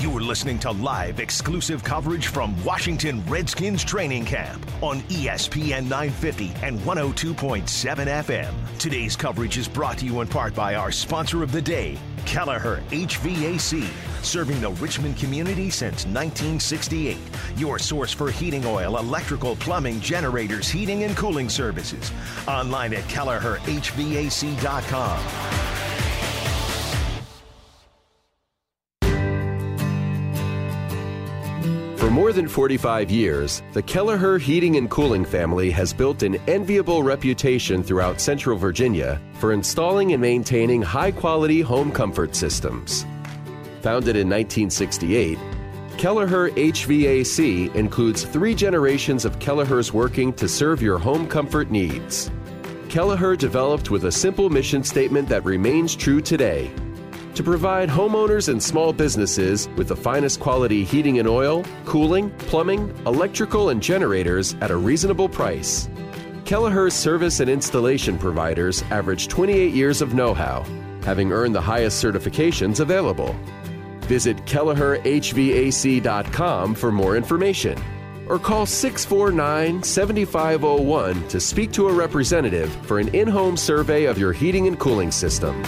You're listening to live exclusive coverage from Washington Redskins training camp on ESPN 950 and 102.7 FM. Today's coverage is brought to you in part by our sponsor of the day, Kelleher HVAC, serving the Richmond community since 1968. Your source for heating oil, electrical, plumbing, generators, heating, and cooling services. Online at KelleherHVAC.com. more than 45 years, the Kelleher Heating and Cooling family has built an enviable reputation throughout Central Virginia for installing and maintaining high quality home comfort systems. Founded in 1968, Kelleher HVAC includes three generations of Kelleher's working to serve your home comfort needs. Kelleher developed with a simple mission statement that remains true today to provide homeowners and small businesses with the finest quality heating and oil, cooling, plumbing, electrical, and generators at a reasonable price. Kelleher's service and installation providers average 28 years of know how, having earned the highest certifications available. Visit KelleherHVAC.com for more information or call 649 7501 to speak to a representative for an in home survey of your heating and cooling system.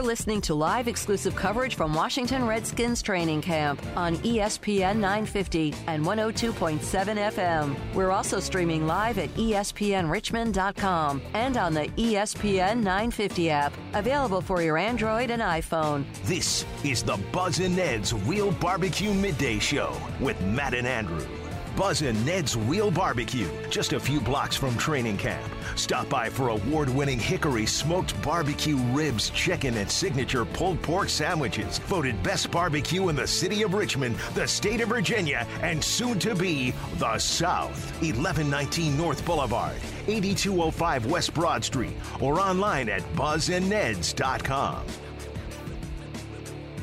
You're listening to live exclusive coverage from Washington Redskins training camp on ESPN 950 and 102.7 FM. We're also streaming live at espnrichmond.com and on the ESPN 950 app, available for your Android and iPhone. This is the Buzz and Ned's Real Barbecue Midday Show with Matt and Andrew. Buzz and Ned's Real Barbecue, just a few blocks from training camp. Stop by for award winning Hickory smoked barbecue ribs, chicken, and signature pulled pork sandwiches. Voted best barbecue in the city of Richmond, the state of Virginia, and soon to be the South. 1119 North Boulevard, 8205 West Broad Street, or online at buzzandneds.com.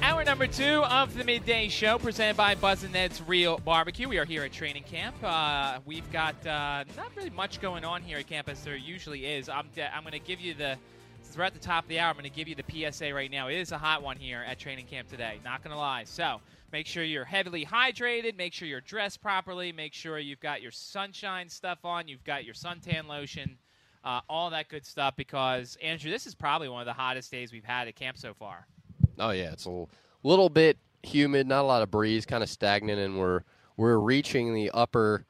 Hour number two of the midday show, presented by Buzz and Ned's Real Barbecue. We are here at training camp. Uh, we've got uh, not really much going on here at camp as there usually is. I'm, de- I'm going to give you the, since we're at the top of the hour, I'm going to give you the PSA right now. It is a hot one here at training camp today, not going to lie. So make sure you're heavily hydrated, make sure you're dressed properly, make sure you've got your sunshine stuff on, you've got your suntan lotion, uh, all that good stuff, because, Andrew, this is probably one of the hottest days we've had at camp so far. Oh yeah, it's a little, little bit humid, not a lot of breeze, kind of stagnant, and we're we're reaching the upper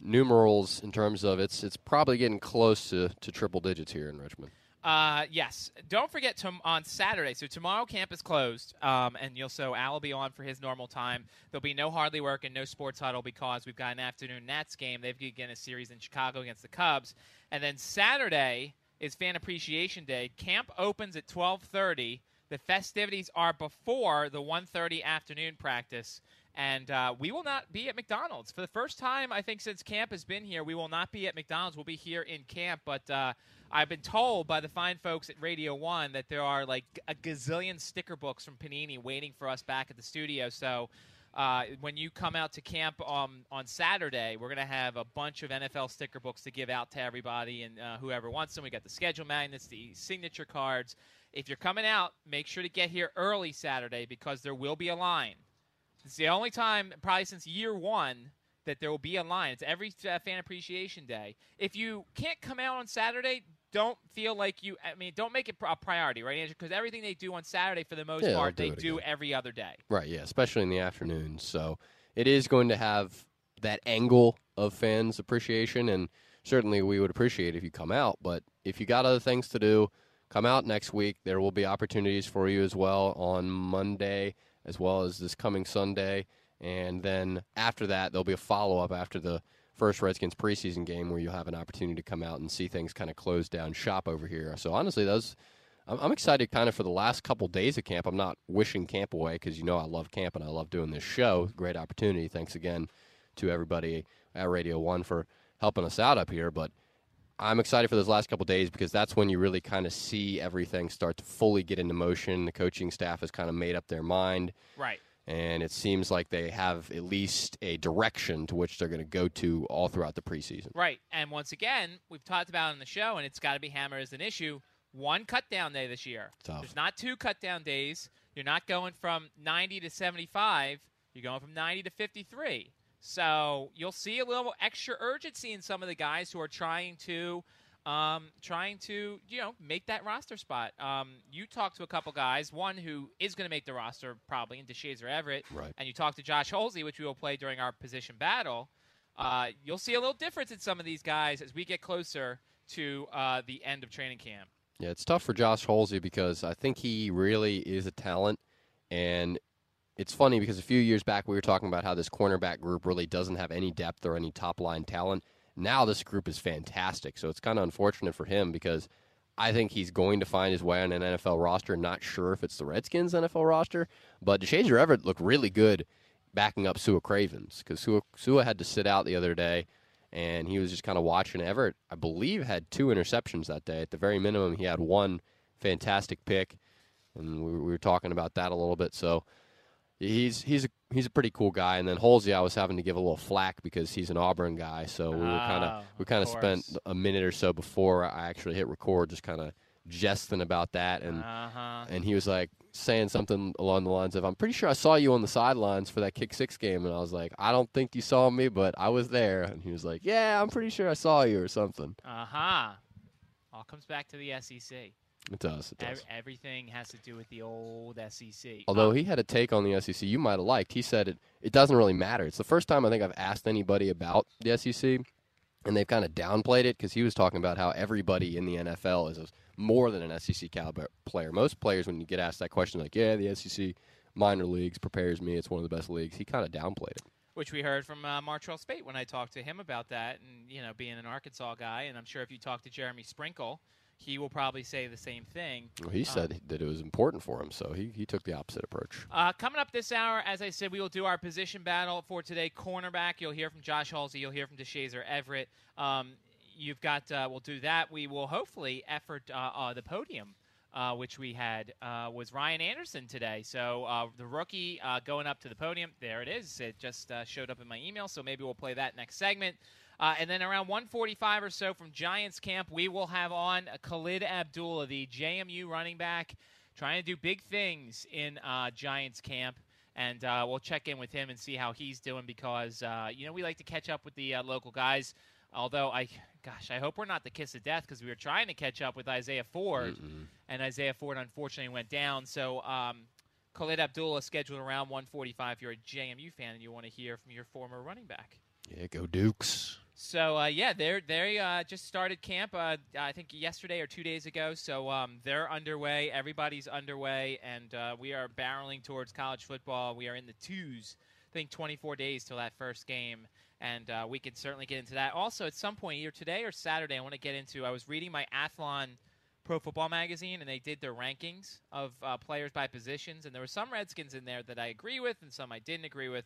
numerals in terms of it's it's probably getting close to, to triple digits here in Richmond. Uh, yes. Don't forget to, on Saturday. So tomorrow camp is closed, um, and you'll so Al will be on for his normal time. There'll be no hardly work and no sports huddle because we've got an afternoon Nats game. They've again a series in Chicago against the Cubs, and then Saturday is Fan Appreciation Day. Camp opens at twelve thirty. The festivities are before the 1:30 afternoon practice, and uh, we will not be at McDonald's for the first time. I think since camp has been here, we will not be at McDonald's. We'll be here in camp, but uh, I've been told by the fine folks at Radio One that there are like a gazillion sticker books from Panini waiting for us back at the studio. So. Uh, when you come out to camp um, on Saturday, we're going to have a bunch of NFL sticker books to give out to everybody and uh, whoever wants them. We got the schedule magnets, the signature cards, if you're coming out, make sure to get here early Saturday because there will be a line. It's the only time, probably since year one, that there will be a line. It's every uh, fan appreciation day. If you can't come out on Saturday, don't feel like you. I mean, don't make it a priority, right, Andrew? Because everything they do on Saturday, for the most Yeah, part, they'll they do do again. every other day. Right, yeah, especially in the afternoon. So it is going to have that angle of fans appreciation, and certainly we would appreciate if you come out. But if you got other things to do, come out next week. There will be opportunities for you as well on Monday, as well as this coming Sunday, and then after that, there'll be a follow up after the first Redskins preseason game where you'll have an opportunity to come out and see things kind of close down shop over here. So honestly, those. I'm excited kind of for the last couple days of camp. I'm not wishing camp away because you know I love camp and I love doing this show. Great opportunity. Thanks again to everybody at Radio One for helping us out up here. But I'm excited for those last couple days because that's when you really kind of see everything start to fully get into motion. The coaching staff has kind of made up their mind, Right. and it seems like they have at least a direction to which they're going to go to all throughout the preseason. Right. And once again, we've talked about it on the show, and it's got to be hammered as an issue. one cut down day this year. Tough. There's not two cut down days. You're not going from 90 to 75. You're going from 90 to 53. So you'll see a little extra urgency in some of the guys who are trying to um, trying to you know make that roster spot. Um, you talked to a couple guys, one who is going to make the roster probably in DeShazor Everett, Right. and you talked to Josh Holsey, which we will play during our position battle. Uh, you'll see a little difference in some of these guys as we get closer to uh, the end of training camp. Yeah, it's tough for Josh Holsey because I think he really is a talent. And it's funny because a few years back we were talking about how this cornerback group really doesn't have any depth or any top line talent. Now this group is fantastic. So it's kind of unfortunate for him because I think he's going to find his way on an NFL roster. Not sure if it's the Redskins NFL roster, but DeShazor Everett looked really good backing up Sua Cravens because Sua, Sua had to sit out the other day and he was just kind of watching Everett. I believe had two interceptions that day. At the very minimum, he had one fantastic pick, and we, we were talking about that a little bit. So he's he's a, he's a pretty cool guy. And then Holsey, I was having to give a little flack because he's an Auburn guy. So we were kind Oh, of we kind of spent a minute or so before I actually hit record, just kind of jesting about that and. Uh huh. And he was like saying something along the lines of, "I'm pretty sure I saw you on the sidelines for that kick six game." And I was like, "I don't think you saw me, but I was there." And he was like, "Yeah, I'm pretty sure I saw you or something." Uh huh. All comes back to the SEC. It does. It does. Ev- everything has to do with the old SEC. Although Uh, he had a take on the SEC you might have liked. He said it, it doesn't really matter. It's the first time I think I've asked anybody about the SEC, and they've kind of downplayed it because he was talking about how everybody in the NFL is a, more than an SEC caliber player. Most players, when you get asked that question, like, yeah, the SEC minor leagues prepares me. It's one of the best leagues. He kind of downplayed it. which we heard from uh, Martrell Spaight when I talked to him about that, and you know, being an Arkansas guy, and I'm sure if you talk to Jeremy Sprinkle, he will probably say the same thing. Well, he said that it was important for him, so he, he took the opposite approach. Uh, coming up this hour, as I said, we will do our position battle for today. Cornerback, you'll hear from Josh Holsey, you'll hear from DeShazor Everett. Um, you've got, uh, we'll do that. We will hopefully effort uh, uh, the podium. Uh, which we had uh, was Ryan Anderson today. So uh, the rookie uh, going up to the podium. There it is. It just uh, showed up in my email. So maybe we'll play that next segment. Uh, and then around 145 or so from Giants camp, we will have on Khalid Abdullah, the JMU running back, trying to do big things in uh, Giants camp. And uh, we'll check in with him and see how he's doing because, uh, you know, we like to catch up with the uh, local guys. Although, I, gosh, I hope we're not the kiss of death because we were trying to catch up with Isaiah Ford, and Isaiah Ford unfortunately went down. So, um, Khalid Abdullah scheduled around 145 if you're a JMU fan and you want to hear from your former running back. Yeah, go Dukes. So uh, yeah, they're they uh, just started camp. Uh, I think yesterday or two days ago. So um, they're underway. Everybody's underway, and uh, we are barreling towards college football. We are in the twos. I think 24 days till that first game, and uh, we can certainly get into that. Also, at some point, either today or Saturday, I want to get into. I was reading my Athlon Pro Football Magazine, and they did their rankings of uh, players by positions, and there were some Redskins in there that I agree with, and some I didn't agree with.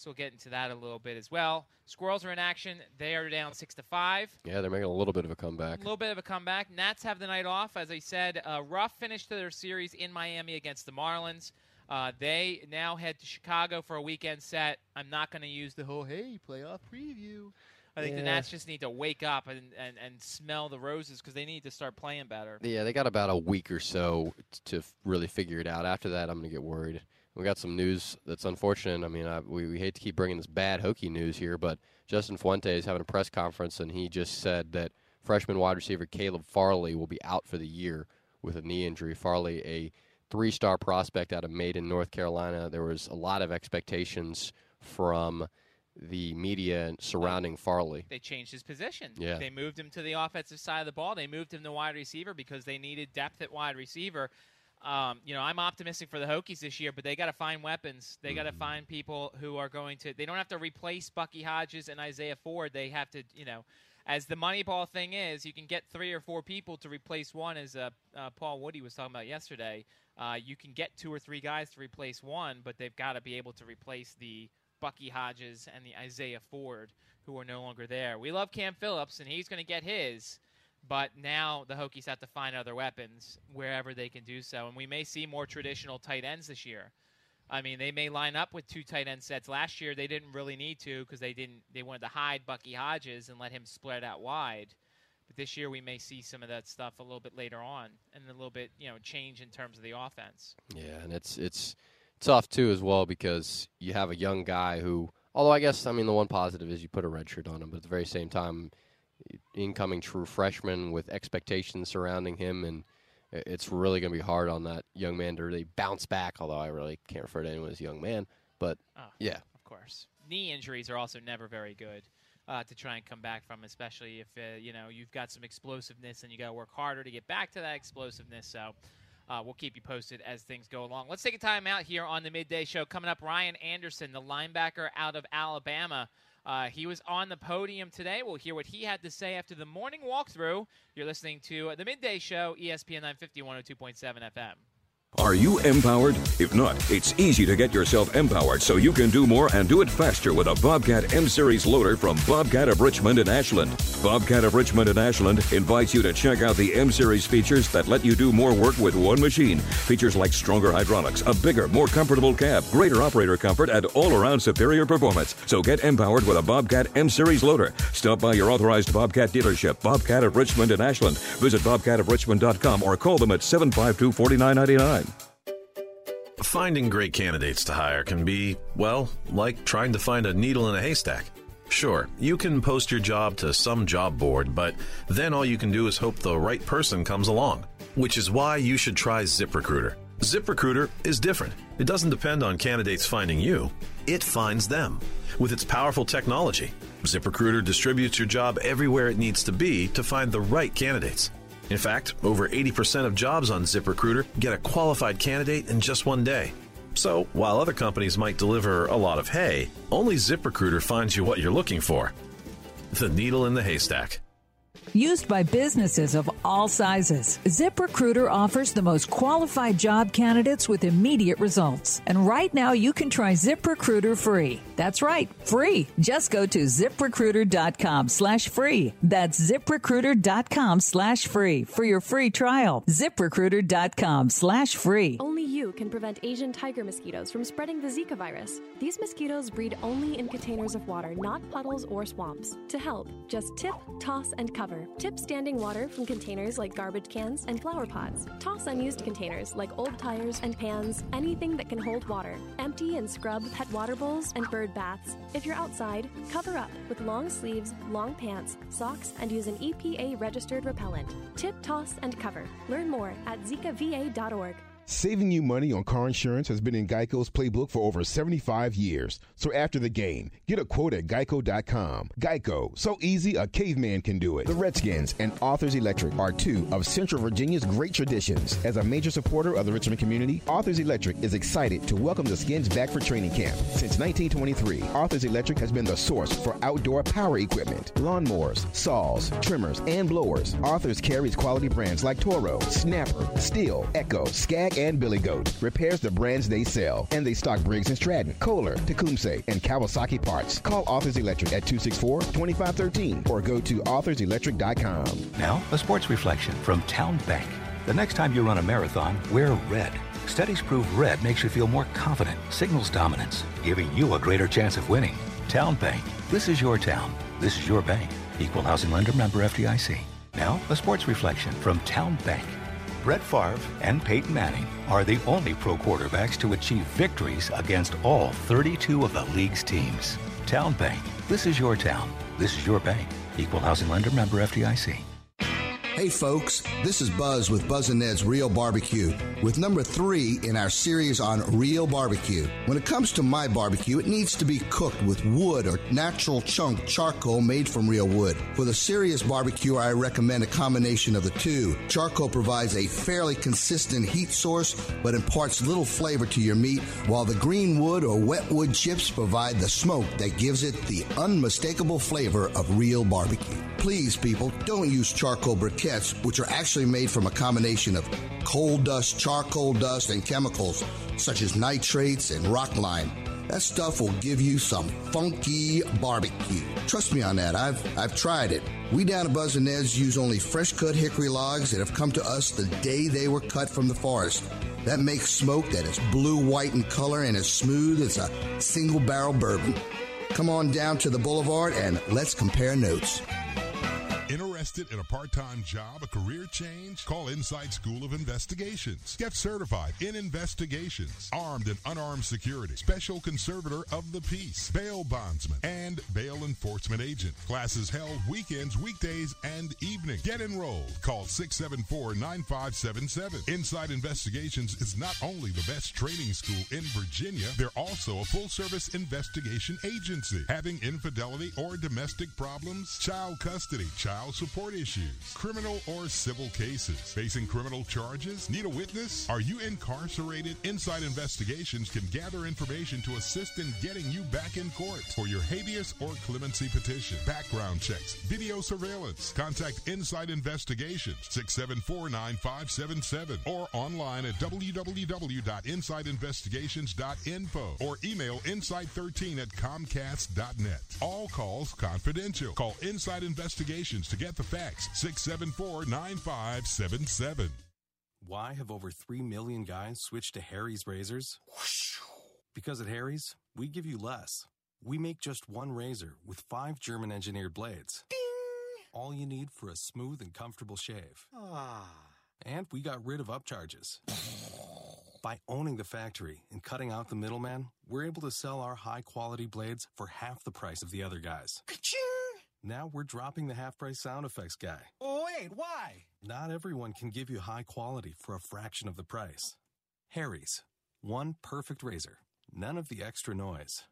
So we'll get into that a little bit as well. Squirrels are in action. They are down six to five. Yeah, they're making a little bit of a comeback. A little bit of a comeback. Nats have the night off, as I said. A rough finish to their series in Miami against the Marlins. Uh, they now head to Chicago for a weekend set. I'm not going to use the whole "hey playoff preview." I think the Nats just need to wake up and, and, and smell the roses because they need to start playing better. Yeah, they got about a week or so t- to f- really figure it out. After that, I'm going to get worried. We got some news that's unfortunate. I mean, I, we, we hate to keep bringing this bad Hokie news here, but Justin Fuente is having a press conference, and he just said that freshman wide receiver Caleb Farley will be out for the year with a knee injury. Farley, a three star prospect out of Maiden, North Carolina. There was a lot of expectations from the media surrounding Farley. They changed his position. Yeah. They moved him to the offensive side of the ball. They moved him to wide receiver because they needed depth at wide receiver. Um, you know, I'm optimistic for the Hokies this year, but they got to find weapons. They got to find people who are going to. They don't have to replace Bucky Hodges and Isaiah Ford. They have to, you know, as the Moneyball thing is, you can get three or four people to replace one, as uh, uh, Paul Woody was talking about yesterday. Uh, you can get two or three guys to replace one, but they've got to be able to replace the Bucky Hodges and the Isaiah Ford, who are no longer there. We love Cam Phillips, and he's going to get his. But now the Hokies have to find other weapons wherever they can do so, and we may see more traditional tight ends this year. I mean, they may line up with two tight end sets. Last year, they didn't really need to because they didn't. They wanted to hide Bucky Hodges and let him spread out wide. But this year we may see some of that stuff a little bit later on, and a little bit you know change in terms of the offense. Yeah, and it's it's tough too as well because you have a young guy who, although I guess I mean the one positive is you put a red shirt on him, but at the very same time, incoming true freshman with expectations surrounding him, and it's really going to be hard on that young man to really bounce back. Although I really can't refer to anyone as young man, but oh, yeah, of course, knee injuries are also never very good. Uh, to try and come back from, especially if uh, you know you've got some explosiveness and you got to work harder to get back to that explosiveness. So uh, we'll keep you posted as things go along. Let's take a time out here on the midday show. Coming up, Ryan Anderson, the linebacker out of Alabama. Uh, he was on the podium today. We'll hear what he had to say after the morning walkthrough. You're listening to the midday show, ESPN 950, 102.7 FM. Are you empowered? If not, it's easy to get yourself empowered so you can do more and do it faster with a Bobcat M Series loader from Bobcat of Richmond and Ashland. Bobcat of Richmond and Ashland invites you to check out the M Series features that let you do more work with one machine. Features like stronger hydraulics, a bigger, more comfortable cab, greater operator comfort, and all around superior performance. So get empowered with a Bobcat M Series loader. Stop by your authorized Bobcat dealership, Bobcat of Richmond and Ashland. Visit bobcatofrichmond.com or call them at 752 4999. Finding great candidates to hire can be, well, like trying to find a needle in a haystack. Sure, you can post your job to some job board, but then all you can do is hope the right person comes along. Which is why you should try ZipRecruiter. ZipRecruiter is different. It doesn't depend on candidates finding you, it finds them. With its powerful technology, ZipRecruiter distributes your job everywhere it needs to be to find the right candidates. In fact, over 80% of jobs on ZipRecruiter get a qualified candidate in just one day. So, while other companies might deliver a lot of hay, only ZipRecruiter finds you what you're looking for the needle in the haystack. Used by businesses of all sizes, ZipRecruiter offers the most qualified job candidates with immediate results. And right now, you can try ZipRecruiter free. That's right, free. Just go to ziprecruiter.com slash free. That's ziprecruiter.com slash free for your free trial. ZipRecruiter.com slash free. Only you can prevent Asian tiger mosquitoes from spreading the Zika virus. These mosquitoes breed only in containers of water, not puddles or swamps. To help, just tip, toss, and cover. Tip standing water from containers like garbage cans and flower pots. Toss unused containers like old tires and pans, anything that can hold water. Empty and scrub pet water bowls and bird baths. If you're outside, cover up with long sleeves, long pants, socks, and use an EPA registered repellent. Tip, toss, and cover. Learn more at zikava.org. Saving you money on car insurance has been in Geico's playbook for over 75 years. So after the game, get a quote at geico.com. Geico, so easy a caveman can do it. The Redskins and Arthur's Electric are two of Central Virginia's great traditions. As a major supporter of the Richmond community, Arthur's Electric is excited to welcome the Skins back for training camp. Since 1923, Arthur's Electric has been the source for outdoor power equipment, lawnmowers, saws, trimmers, and blowers. Arthur's carries quality brands like Toro, Snapper, Stihl, Echo, Skag, and Billy Goat repairs the brands they sell, and they stock Briggs Stratton, Kohler, Tecumseh, and Kawasaki parts. Call Arthur's Electric at 264-2513 or go to authorselectric.com. Now, a sports reflection from Town Bank. The next time you run a marathon, wear red. Studies prove red makes you feel more confident, signals dominance, giving you a greater chance of winning. Town Bank. This is your town. This is your bank. Equal housing lender member FDIC. Now, a sports reflection from Town Bank. Brett Favre and Peyton Manning are the only pro quarterbacks to achieve victories against all 32 of the league's teams. Town Bank. This is your town. This is your bank. Equal housing lender member FDIC. Hey folks, this is Buzz with Buzz and Ned's Real Barbecue with number three in our series on real barbecue. When it comes to my barbecue, it needs to be cooked with wood or natural chunk charcoal made from real wood. For the serious barbecue, I recommend a combination of the two. Charcoal provides a fairly consistent heat source but imparts little flavor to your meat, while the green wood or wet wood chips provide the smoke that gives it the unmistakable flavor of real barbecue. Please, people, don't use charcoal briquettes, which are actually made from a combination of coal dust, charcoal dust, and chemicals such as nitrates and rock lime. That stuff will give you some funky barbecue. Trust me on that. I've I've tried it. We down at Buzz and Ned's use only fresh cut hickory logs that have come to us the day they were cut from the forest. That makes smoke that is blue white in color and as smooth as a single barrel bourbon. Come on down to the boulevard and let's compare notes. Interested in a part time job, a career change? Call Inside School of Investigations. Get certified in investigations, armed and unarmed security, special conservator of the peace, bail bondsman, and bail enforcement agent. Classes held weekends, weekdays, and evenings. Get enrolled. Call 674 9577. Inside Investigations is not only the best training school in Virginia, they're also a full service investigation agency. Having infidelity or domestic problems, child custody, child support issues, criminal or civil cases, facing criminal charges, need a witness? Are you incarcerated? Inside Investigations can gather information to assist in getting you back in court for your habeas or clemency petition, background checks, video surveillance. Contact Inside Investigations 674 9577 or online at www.insideinvestigations.info or email inside13 at comcast.net. All calls confidential. Call Inside Investigations to get the facts 674 9577. Why have over 3 million guys switched to Harry's razors? Because at Harry's, we give you less. We make just one razor with five German engineered blades. All you need for a smooth and comfortable shave. Ah. And we got rid of upcharges. By owning the factory and cutting out the middleman, we're able to sell our high quality blades for half the price of the other guys. Now we're dropping the half price sound effects guy. Oh wait, why? Not everyone can give you high quality for a fraction of the price. Harry's, one perfect razor, none of the extra noise.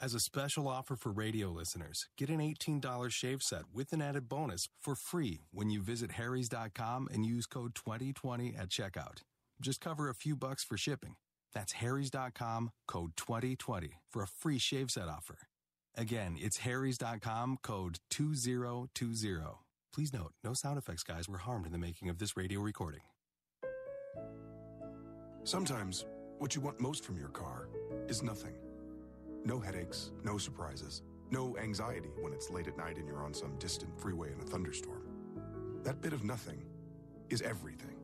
As a special offer for radio listeners, get an $18 shave set with an added bonus for free when you visit harrys.com and use code 2020 at checkout. Just cover a few bucks for shipping. That's harrys.com, code 2020 for a free shave set offer. Again, it's harrys.com, code 2020. Please note, no sound effects guys were harmed in the making of this radio recording. Sometimes, what you want most from your car is nothing. No headaches, no surprises, no anxiety when it's late at night and you're on some distant freeway in a thunderstorm. That bit of nothing is everything.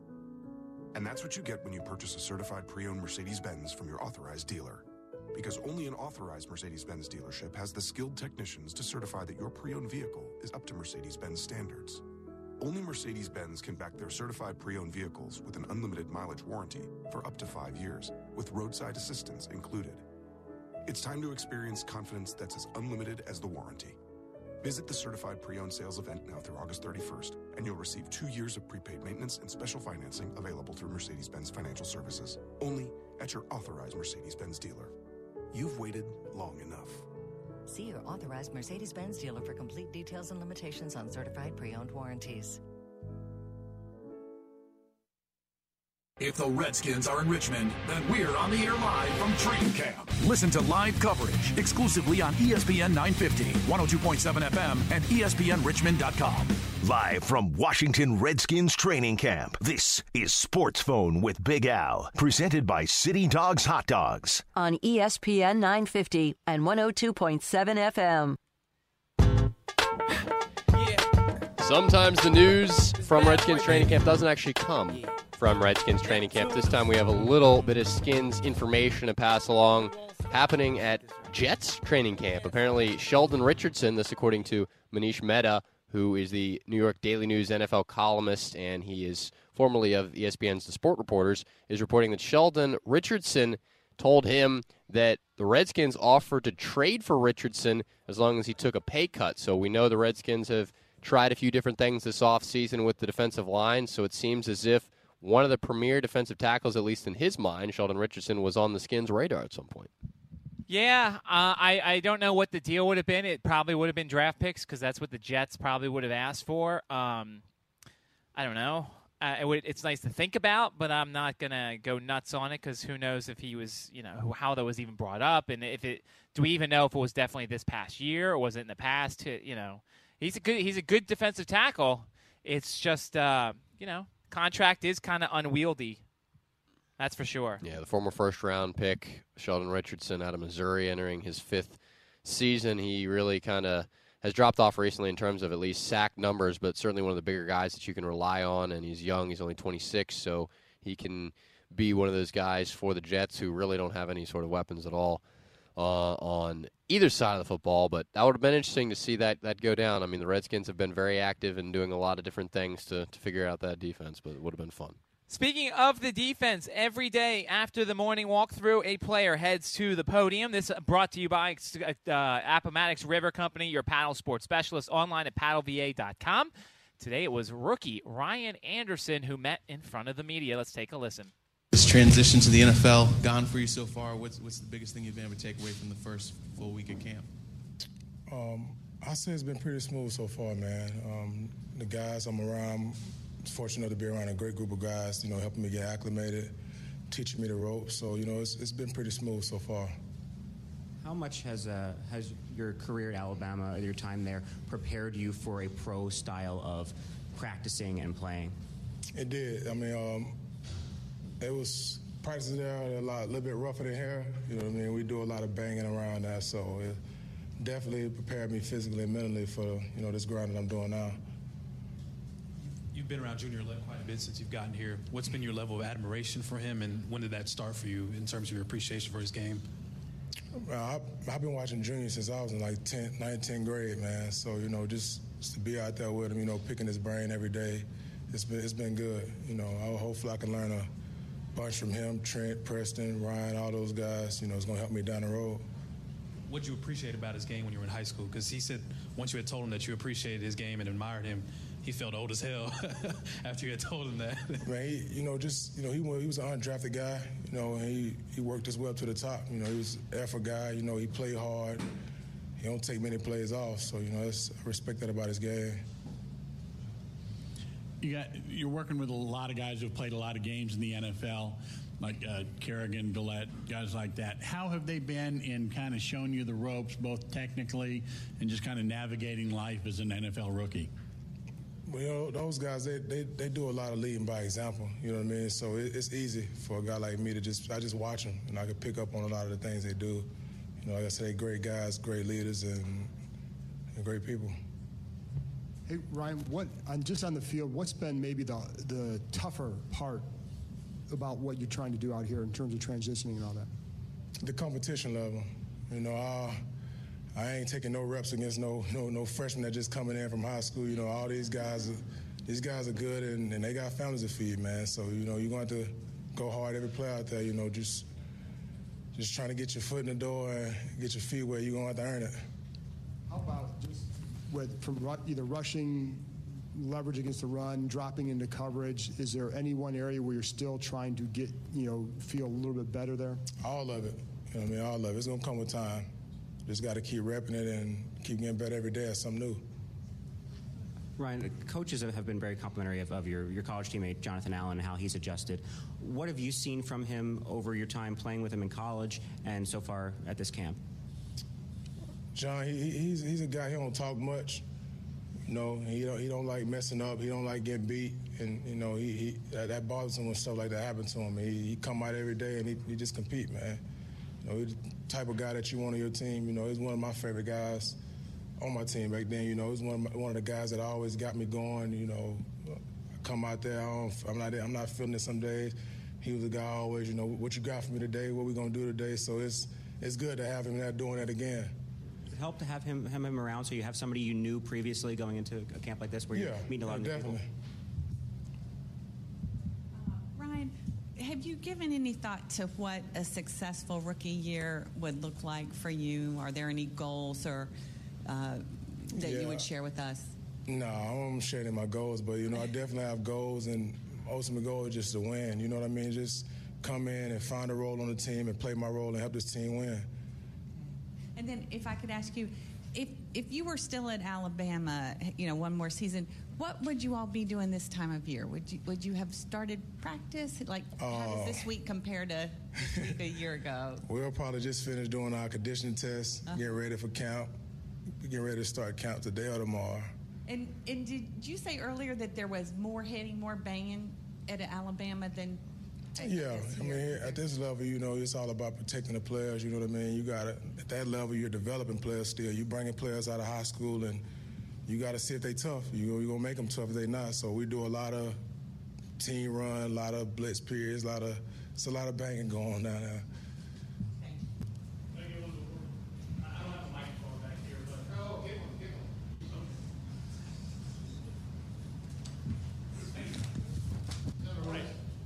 And that's what you get when you purchase a certified pre owned Mercedes Benz from your authorized dealer. Because only an authorized Mercedes Benz dealership has the skilled technicians to certify that your pre owned vehicle is up to Mercedes Benz standards. Only Mercedes Benz can back their certified pre owned vehicles with an unlimited mileage warranty for up to five years, with roadside assistance included. It's time to experience confidence that's as unlimited as the warranty. Visit the certified pre owned sales event now through August 31st, and you'll receive two years of prepaid maintenance and special financing available through Mercedes Benz Financial Services, only at your authorized Mercedes Benz dealer. You've waited long enough. See your authorized Mercedes Benz dealer for complete details and limitations on certified pre owned warranties. If the Redskins are in Richmond, then we're on the air live from training camp. Listen to live coverage exclusively on ESPN 950, 102.7 FM, and ESPNRichmond.com. Live from Washington Redskins training camp, this is Sports Phone with Big Al, presented by City Dogs Hot Dogs. on ESPN 950 and 102.7 FM. Sometimes the news from Redskins training camp doesn't actually come from Redskins training camp. This time we have a little bit of Skins information to pass along happening at Jets training camp. Apparently, Sheldon Richardson, this according to Manish Mehta, who is the New York Daily News NFL columnist and he is formerly of ESPN's The Sport Reporters, is reporting that Sheldon Richardson told him that the Redskins offered to trade for Richardson as long as he took a pay cut. So we know the Redskins have tried a few different things this offseason with the defensive line, so it seems as if one of the premier defensive tackles, at least in his mind, Sheldon Richardson, was on the Skins' radar at some point. Yeah, uh, I I don't know what the deal would have been. It probably would have been draft picks because that's what the Jets probably would have asked for. Um, I don't know. Uh, it would, it's nice to think about, but I'm not gonna go nuts on it because who knows if he was, you know, how that was even brought up, and if it. Do we even know if it was definitely this past year or was it in the past? You know, he's a good he's a good defensive tackle. It's just uh, you know contract is kind of unwieldy. That's for sure. Yeah, the former first round pick, Sheldon Richardson out of Missouri, entering his fifth season. He really kind of has dropped off recently in terms of at least sack numbers, but certainly one of the bigger guys that you can rely on. And he's young, he's only 26, so he can be one of those guys for the Jets who really don't have any sort of weapons at all uh, on either side of the football. But that would have been interesting to see that that go down. I mean, the Redskins have been very active and doing a lot of different things to to figure out that defense, but it would have been fun. Speaking of the defense, every day after the morning walkthrough, a player heads to the podium. This brought to you by uh, Appomattox River Company, your paddle sports specialist, online at paddleva.com. Today it was rookie Ryan Anderson who met in front of the media. Let's take a listen. This transition to the NFL gone for you so far? What's, what's the biggest thing you've been able to take away from the first full week of camp? Um, I say it's been pretty smooth so far, man. Um, the guys I'm around, fortunate to be around a great group of guys, you know, helping me get acclimated, teaching me the ropes. So, you know, it's, it's been pretty smooth so far. How much has uh, has your career at Alabama, your time there, prepared you for a pro style of practicing and playing? It did. I mean, um, it was practices there a lot, a little bit rougher than here. You know what I mean? We do a lot of banging around that, so it definitely prepared me physically and mentally for you know this grind that I'm doing now. You've been around Junior quite a bit since you've gotten here. What's been your level of admiration for him, and when did that start for you in terms of your appreciation for his game? I've, I've been watching Junior since I was in like 10, 9, 10th grade, man. So, you know, just, just to be out there with him, you know, picking his brain every day, it's been, it's been good. You know, I, hopefully I can learn a bunch from him, Trent, Preston, Ryan, all those guys. You know, it's going to help me down the road. What did you appreciate about his game when you were in high school? Because he said once you had told him that you appreciated his game and admired him, he felt old as hell after you had told him that. Man, he, you know, just you know, he, he was an undrafted guy, you know, and he, he worked his way up to the top. You know, he was an effort guy. You know, he played hard. He don't take many plays off, so you know, I respect that about his game. You got you're working with a lot of guys who've played a lot of games in the NFL like uh, Kerrigan, Galette, guys like that. How have they been in kind of showing you the ropes, both technically and just kind of navigating life as an NFL rookie? Well, you know, those guys, they, they, they do a lot of leading by example. You know what I mean? So it, it's easy for a guy like me to just, I just watch them and I can pick up on a lot of the things they do. You know, like I say, great guys, great leaders, and, and great people. Hey, Ryan, what, just on the field, what's been maybe the, the tougher part about what you're trying to do out here in terms of transitioning and all that? The competition level. You know, I, I ain't taking no reps against no no no freshmen that just coming in from high school. You know, all these guys, are, these guys are good and, and they got families to feed, man. So you know, you're going to have to go hard every play out there. You know, just just trying to get your foot in the door and get your feet where you're going to have to earn it. How about just with from either rushing leverage against the run, dropping into coverage? Is there any one area where you're still trying to get, you know, feel a little bit better there? All of it. You know I mean? All of it. It's going to come with time. Just got to keep repping it and keep getting better every day at something new. Ryan, coaches have been very complimentary of, of, your, your college teammate, Jonathan Allen, and how he's adjusted. What have you seen from him over your time playing with him in college and so far at this camp? John, he, he's, he's a guy, he don't talk much. You know, he don't he don't like messing up. He don't like getting beat, and you know he, he that, that, bothers him when stuff like that happens to him. He, he come out every day and he, he just compete, man. You know, he's the type of guy that you want on your team. You know, he's one of my favorite guys on my team back then. You know, he's one of my, one of the guys that always got me going. You know, I come out there, I am not I'm not feeling it some days. He was the guy always, you know, what you got for me today? What we gonna do today? So it's it's good to have him there doing that again help to have him, him, him around so you have somebody you knew previously going into a camp like this where yeah, you're meeting a lot yeah, of definitely. people? Have you given any thought to what a successful rookie year would look like for you? Are there any goals or uh, that yeah. you would share with us? No, I'm sharing my goals, but you know, I definitely have goals, and ultimate goal is just to win. You know what I mean? Just come in and find a role on the team and play my role and help this team win. And then, if I could ask you, if if you were still at Alabama, you know, one more season, what would you all be doing this time of year? Would you would you have started practice? Like, uh, how does this week compare to week a year ago? We'll probably just finish doing our conditioning tests, uh-huh. getting ready for camp, getting ready to start camp today or tomorrow. And and did you say earlier that there was more hitting, more banging at Alabama than yeah, I mean, at this level, you know, it's all about protecting the players. You know what I mean? You got to at that level, you're developing players still. You bringing players out of high school, and you got to see if they tough. You you gonna make them tough if they not. So we do a lot of team run, a lot of blitz periods, a lot of it's a lot of banging going on down there.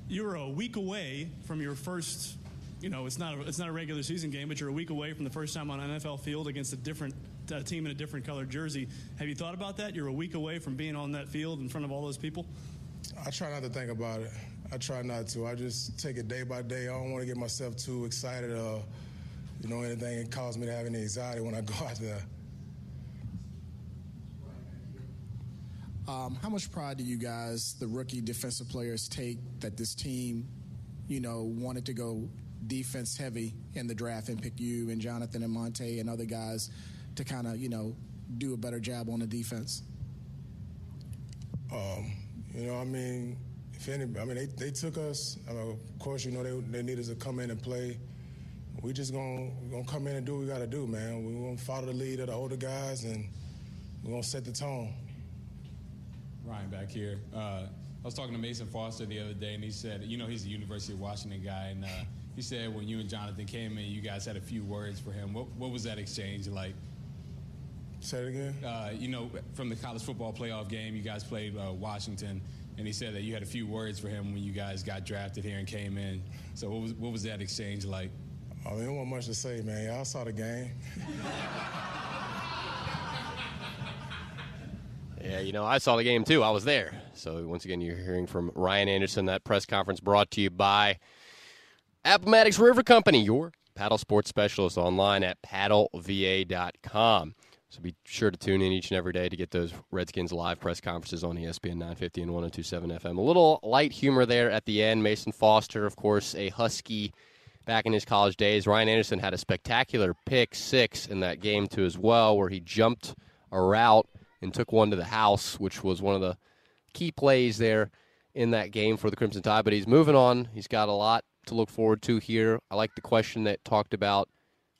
You're a week away from your first. You know, it's not a, it's not a regular season game, but you're a week away from the first time on an NFL field against a different uh, team in a different colored jersey. Have you thought about that? You're a week away from being on that field in front of all those people. I try not to think about it. I try not to. I just take it day by day. I don't want to get myself too excited or, you know, anything that cause me to have any anxiety when I go out there. Um, how much pride do you guys, the rookie defensive players, take that this team, you know, wanted to go defense heavy in the draft and pick you and Jonathan and Monte and other guys to kind of, you know, do a better job on the defense? Um, you know, I mean, if any, I mean, they, they took us. I mean, of course, you know, they, they need us to come in and play. We just gonna gonna come in and do what we gotta do, man. We gonna follow the lead of the older guys, and we're gonna set the tone. Ryan back here. Uh, I was talking to Mason Foster the other day, and he said, you know, he's a University of Washington guy, and uh, he said when you and Jonathan came in, you guys had a few words for him. What, what was that exchange like? Say it again. Uh, you know, from the college football playoff game, you guys played uh, Washington, and he said that you had a few words for him when you guys got drafted here and came in. So what was what was that exchange like? I mean, there wasn't much to say, man. Y'all saw the game. Yeah, you know, I saw the game too. I was there. So once again, you're hearing from Ryan Anderson. That press conference brought to you by Appomattox River Company, your paddle sports specialist online at paddleva.com. So be sure to tune in each and every day to get those Redskins live press conferences on ESPN 950 and 1027 FM. A little light humor there at the end. Mason Foster, of course, a Husky back in his college days. Ryan Anderson had a spectacular pick six in that game, too, as well, where he jumped a route and took one to the house, which was one of the key plays there in that game for the Crimson Tide. But he's moving on. He's got a lot to look forward to here. I like the question that talked about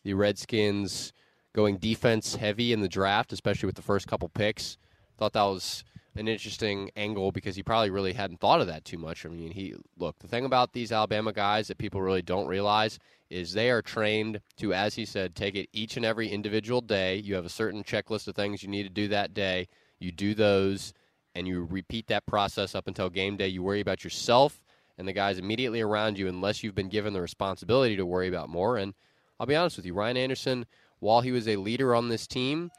the Redskins going defense heavy in the draft, especially with the first couple picks. Thought that was an interesting angle because he probably really hadn't thought of that too much. I mean, he look, the thing about these Alabama guys that people really don't realize is they are trained to as he said, take it each and every individual day. You have a certain checklist of things you need to do that day. You do those and you repeat that process up until game day. You worry about yourself and the guys immediately around you unless you've been given the responsibility to worry about more. And I'll be honest with you, Ryan Anderson, while he was a leader on this team,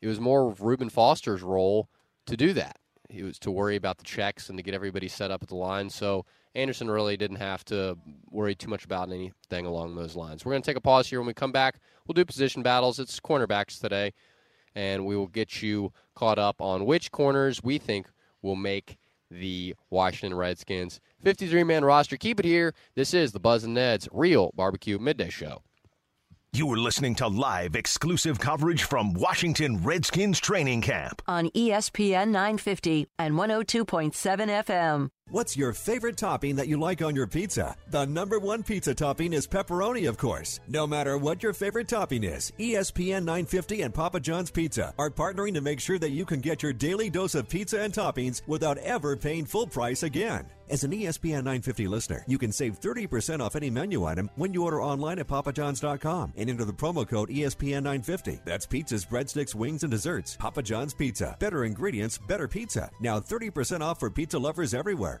it was more of Reuben Foster's role to do that. He was to worry about the checks and to get everybody set up at the line. So Anderson really didn't have to worry too much about anything along those lines. We're going to take a pause here. When we come back, we'll do position battles. It's cornerbacks today, and we will get you caught up on which corners we think will make the Washington Redskins 53 man roster. Keep it here. This is the Buzz and Ned's Real Barbecue Midday Show. You are listening to live exclusive coverage from Washington Redskins training camp on ESPN 950 and 102.7 FM. What's your favorite topping that you like on your pizza? The number one pizza topping is pepperoni, of course. No matter what your favorite topping is, ESPN 950 and Papa John's Pizza are partnering to make sure that you can get your daily dose of pizza and toppings without ever paying full price again. As an ESPN 950 listener, you can save 30% off any menu item when you order online at papajohns.com and enter the promo code E ESPN 950. That's pizzas, breadsticks, wings, and desserts. Papa John's Pizza. Better ingredients, better pizza. Now 30% off for pizza lovers everywhere.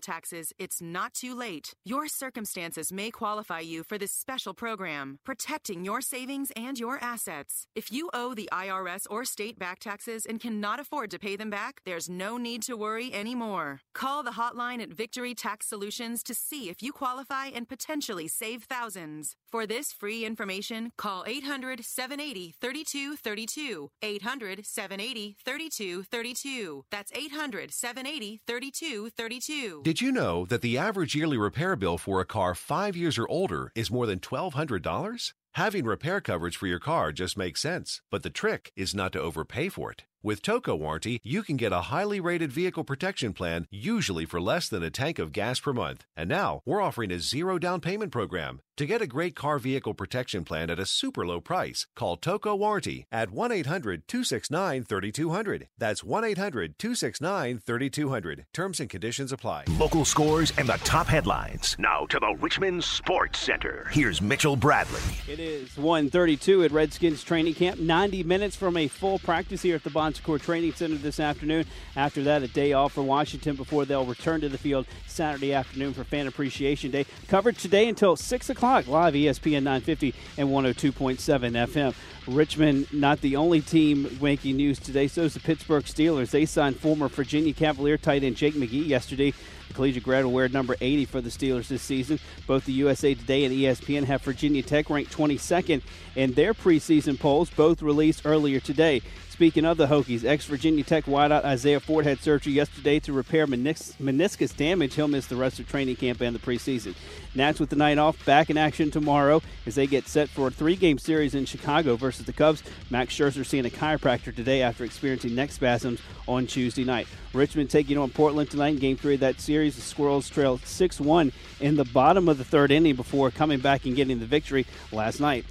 taxes, it's not too late. Your circumstances may qualify you for this special program, protecting your savings and your assets. If you owe the IRS or state back taxes and cannot afford to pay them back, there's no need to worry anymore. Call the hotline at Victory Tax Solutions to see if you qualify and potentially save thousands. For this free information, call 800 780 3232. 800 780 3232. That's 800 780 3232. Did you know that the average yearly repair bill for a car five years or older is more than $1,200? Having repair coverage for your car just makes sense, but the trick is not to overpay for it. With Toco Warranty, you can get a highly rated vehicle protection plan, usually for less than a tank of gas per month. And now, we're offering a zero down payment program. To get a great car vehicle protection plan at a super low price, call Toco Warranty at 1 800 269 3200. That's 1 800 269 3200. Terms and conditions apply. Local scores and the top headlines. Now to the Richmond Sports Center. Here's Mitchell Bradley. It is 132 at Redskins training camp. 90 minutes from a full practice here at the Bon Secours Training Center this afternoon. After that, a day off for Washington before they'll return to the field Saturday afternoon for Fan Appreciation Day. Coverage today until 6 o'clock o'clock, live ESPN 950 and 102.7 FM. Richmond, not the only team making news today, so is the Pittsburgh Steelers. They signed former Virginia Cavalier tight end Jake McGee yesterday. The collegiate grad will wear number 80 for the Steelers this season. Both the USA Today and ESPN have Virginia Tech ranked 22nd in their preseason polls, both released earlier today. Speaking of the Hokies, ex Virginia Tech wideout Isaiah Ford had surgery yesterday to repair menis- meniscus damage. He'll miss the rest of training camp and the preseason. Nats with the night off, back in action tomorrow as they get set for a three game series in Chicago versus the Cubs. Max Scherzer seeing a chiropractor today after experiencing neck spasms on Tuesday night. Richmond taking on Portland tonight in game three of that series. The Squirrels trailed 6 1 in the bottom of the third inning before coming back and getting the victory last night.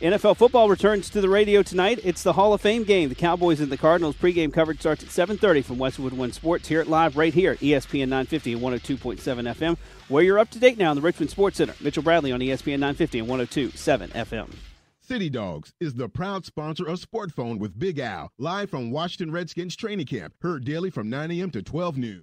NFL football returns to the radio tonight. It's the Hall of Fame game. The Cowboys and the Cardinals pregame coverage starts at 7:30 from Westwood One Sports. Hear it live right here, ESPN 950 and 102.7 FM. Where you're up to date now in the Richmond Sports Center. Mitchell Bradley on ESPN 950 and 102.7 FM. City Dogs is the proud sponsor of Sport Phone with Big Al, live from Washington Redskins training camp. Heard daily from 9 a.m. to 12 noon.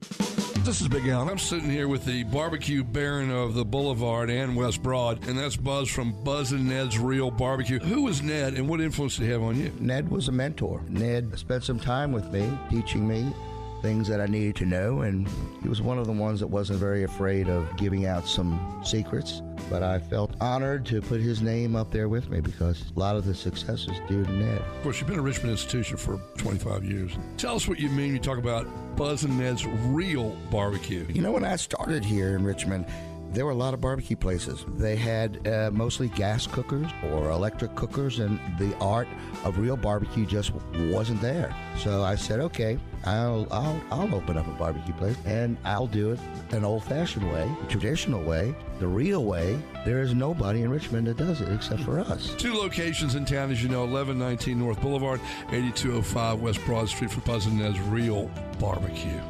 This is Big Al. I'm sitting here with the barbecue baron of the Boulevard and West Broad, and that's Buzz from Buzz and Ned's Real Barbecue. Who was Ned, and what influence did he have on you? Ned was a mentor. Ned spent some time with me, teaching me things that I needed to know, and he was one of the ones that wasn't very afraid of giving out some secrets. But I felt honored to put his name up there with me because a lot of the success is due to Ned. Of course, you've been a Richmond institution for 25 years. Tell us what you mean when you talk about Buzz and Ned's Real Barbecue. You know, when I started here in Richmond, there were a lot of barbecue places. They had uh, mostly gas cookers or electric cookers, and the art of real barbecue just wasn't there. So I said, okay, I'll I'll I'll open up a barbecue place, and I'll do it an old-fashioned way, traditional way, the real way. There is nobody in Richmond that does it except for us. Two locations in town, as you know 1119 North Boulevard, 8205 West Broad Street for Buzz and Ned's Real Barbecue.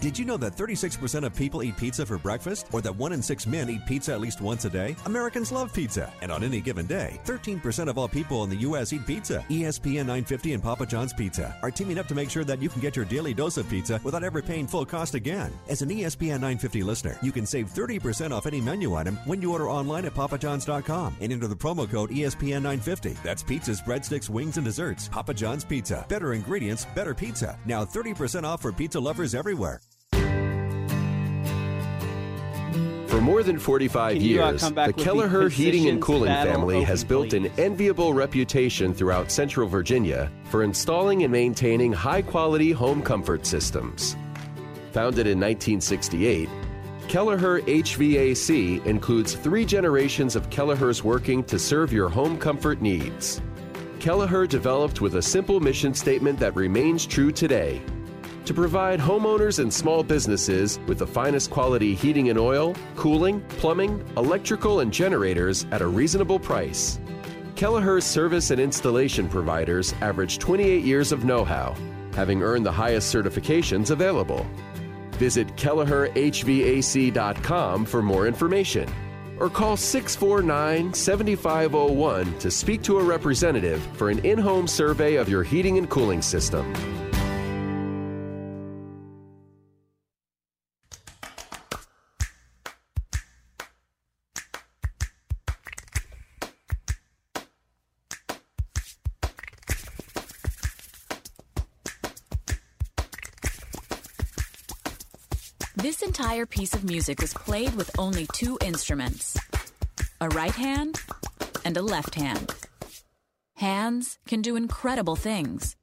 Did you know that 36% of people eat pizza for breakfast? Or that 1 in 6 men eat pizza at least once a day? Americans love pizza. And on any given day, 13% of all people in the U.S. eat pizza. ESPN 950 and Papa John's Pizza are teaming up to make sure that you can get your daily dose of pizza without ever paying full cost again. As an ESPN 950 listener, you can save 30% off any menu item when you order online at papajohns.com and enter the promo code E ESPN 950. That's pizzas, breadsticks, wings, and desserts. Papa John's Pizza. Better ingredients, better pizza. Now 30% off for pizza lovers everywhere. For more than 45 Can you, uh, years, come the Kelleher Heating and Cooling family has built an enviable reputation throughout Central Virginia for installing and maintaining high quality home comfort systems. Founded in 1968, Kelleher HVAC includes three generations of Kelleher's working to serve your home comfort needs. Kelleher developed with a simple mission statement that remains true today to provide homeowners and small businesses with the finest quality heating and oil, cooling, plumbing, electrical, and generators at a reasonable price. Kelleher's service and installation providers average 28 years of know how, having earned the highest certifications available. Visit KelleherHVAC.com for more information or call 649 7501 to speak to a representative for an in home survey of your heating and cooling system. Entire piece of music was played with only two instruments a right hand and a left hand. Hands can do incredible things,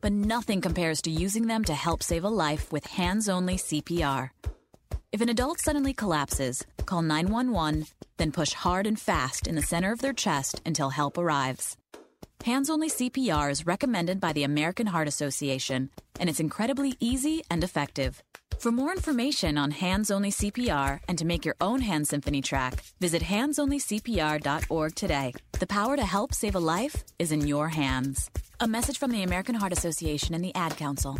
but nothing compares to using them to help save a life with hands only CPR. If an adult suddenly collapses, call 911, then push hard and fast in the center of their chest until help arrives. Hands Only CPR is recommended by the American Heart Association, and it's incredibly easy and effective. For more information on Hands Only CPR and to make your own hand symphony track, visit handsonlycpr.org today. The power to help save a life is in your hands. A message from the American Heart Association and the Ad Council.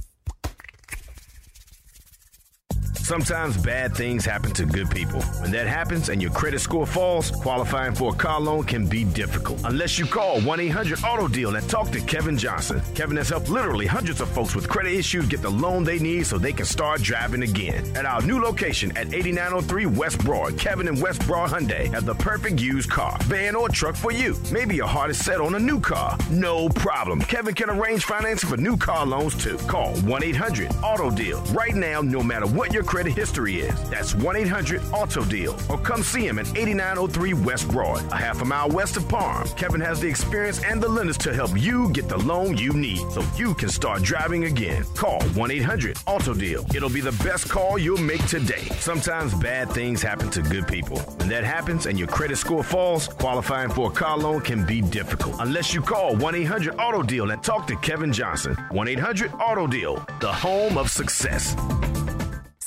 Sometimes bad things happen to good people. When that happens and your credit score falls, qualifying for a car loan can be difficult. Unless you call 1 800 Auto Deal and talk to Kevin Johnson. Kevin has helped literally hundreds of folks with credit issues get the loan they need so they can start driving again. At our new location at 8903 West Broad, Kevin and West Broad Hyundai have the perfect used car, van, or truck for you. Maybe your heart is set on a new car. No problem. Kevin can arrange financing for new car loans too. Call 1 800 Auto Deal right now, no matter what your credit history is. That's 1 800 Auto Deal. Or come see him at 8903 West Broad, a half a mile west of Palm. Kevin has the experience and the lenders to help you get the loan you need so you can start driving again. Call 1 800 Auto Deal. It'll be the best call you'll make today. Sometimes bad things happen to good people. When that happens and your credit score falls, qualifying for a car loan can be difficult. Unless you call 1 800 Auto Deal and talk to Kevin Johnson. 1 800 Auto Deal, the home of success.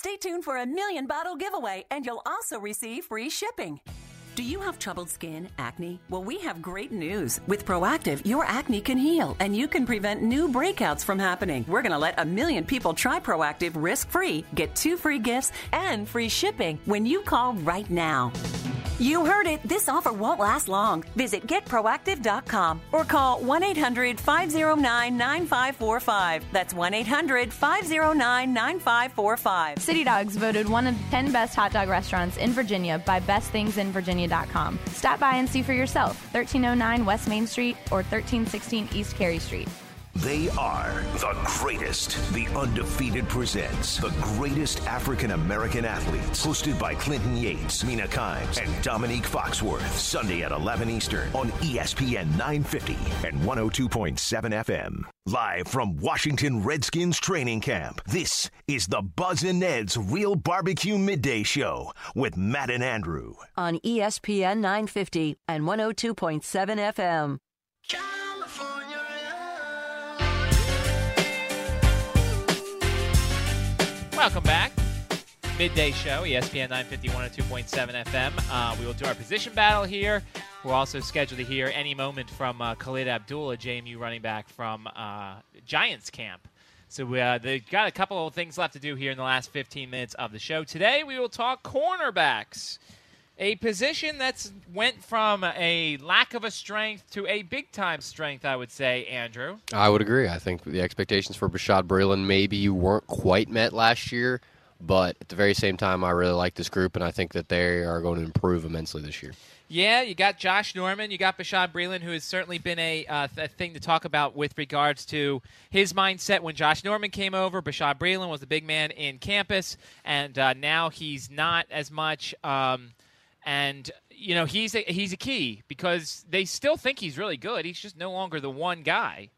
Stay tuned for a million bottle giveaway, and you'll also receive free shipping. Do you have troubled skin, acne? Well, we have great news. With Proactiv, your acne can heal and you can prevent new breakouts from happening. We're going to let a million people try Proactiv risk free, get two free gifts, and free shipping when you call right now. You heard it. This offer won't last long. Visit getproactive.com or call 1 800 509 9545. That's 1 800 509 9545. City Dogs voted one of the 10 best hot dog restaurants in Virginia by Stop by and see for yourself. 1309 West Main Street or 1316 East Cary Street. They are the greatest. The Undefeated presents the greatest African American athletes. Hosted by Clinton Yates, Mina Kimes, and Dominique Foxworth. Sunday at 11 Eastern on ESPN 950 and 102.7 FM. Live from Washington Redskins training camp, this is the Buzz and Ned's Real Barbecue Midday Show with Matt and Andrew. on ESPN 950 and 102.7 FM. Welcome back. Midday show, ESPN 950, 102.7 FM. Uh, we will do our position battle here. We're also scheduled to hear any moment from uh, Khalid Abdullah, JMU running back from uh, Giants camp. So we, uh, they've got a couple of things left to do here in the last 15 minutes of the show. Today we will talk cornerbacks, a position that's went from a lack of a strength to a big time strength. I would say, Andrew. I would agree. I think the expectations for Bashad Breeland maybe weren't quite met last year, but at the very same time, I really like this group, and I think that they are going to improve immensely this year. Yeah, you got Josh Norman, you got Bashad Breeland, who has certainly been a, uh, th- thing to talk about with regards to his mindset when Josh Norman came over. Bashad Breeland was the big man in campus, and uh, now he's not as much. Um, and you know he's a, he's a key because they still think he's really good. He's just no longer the one guy.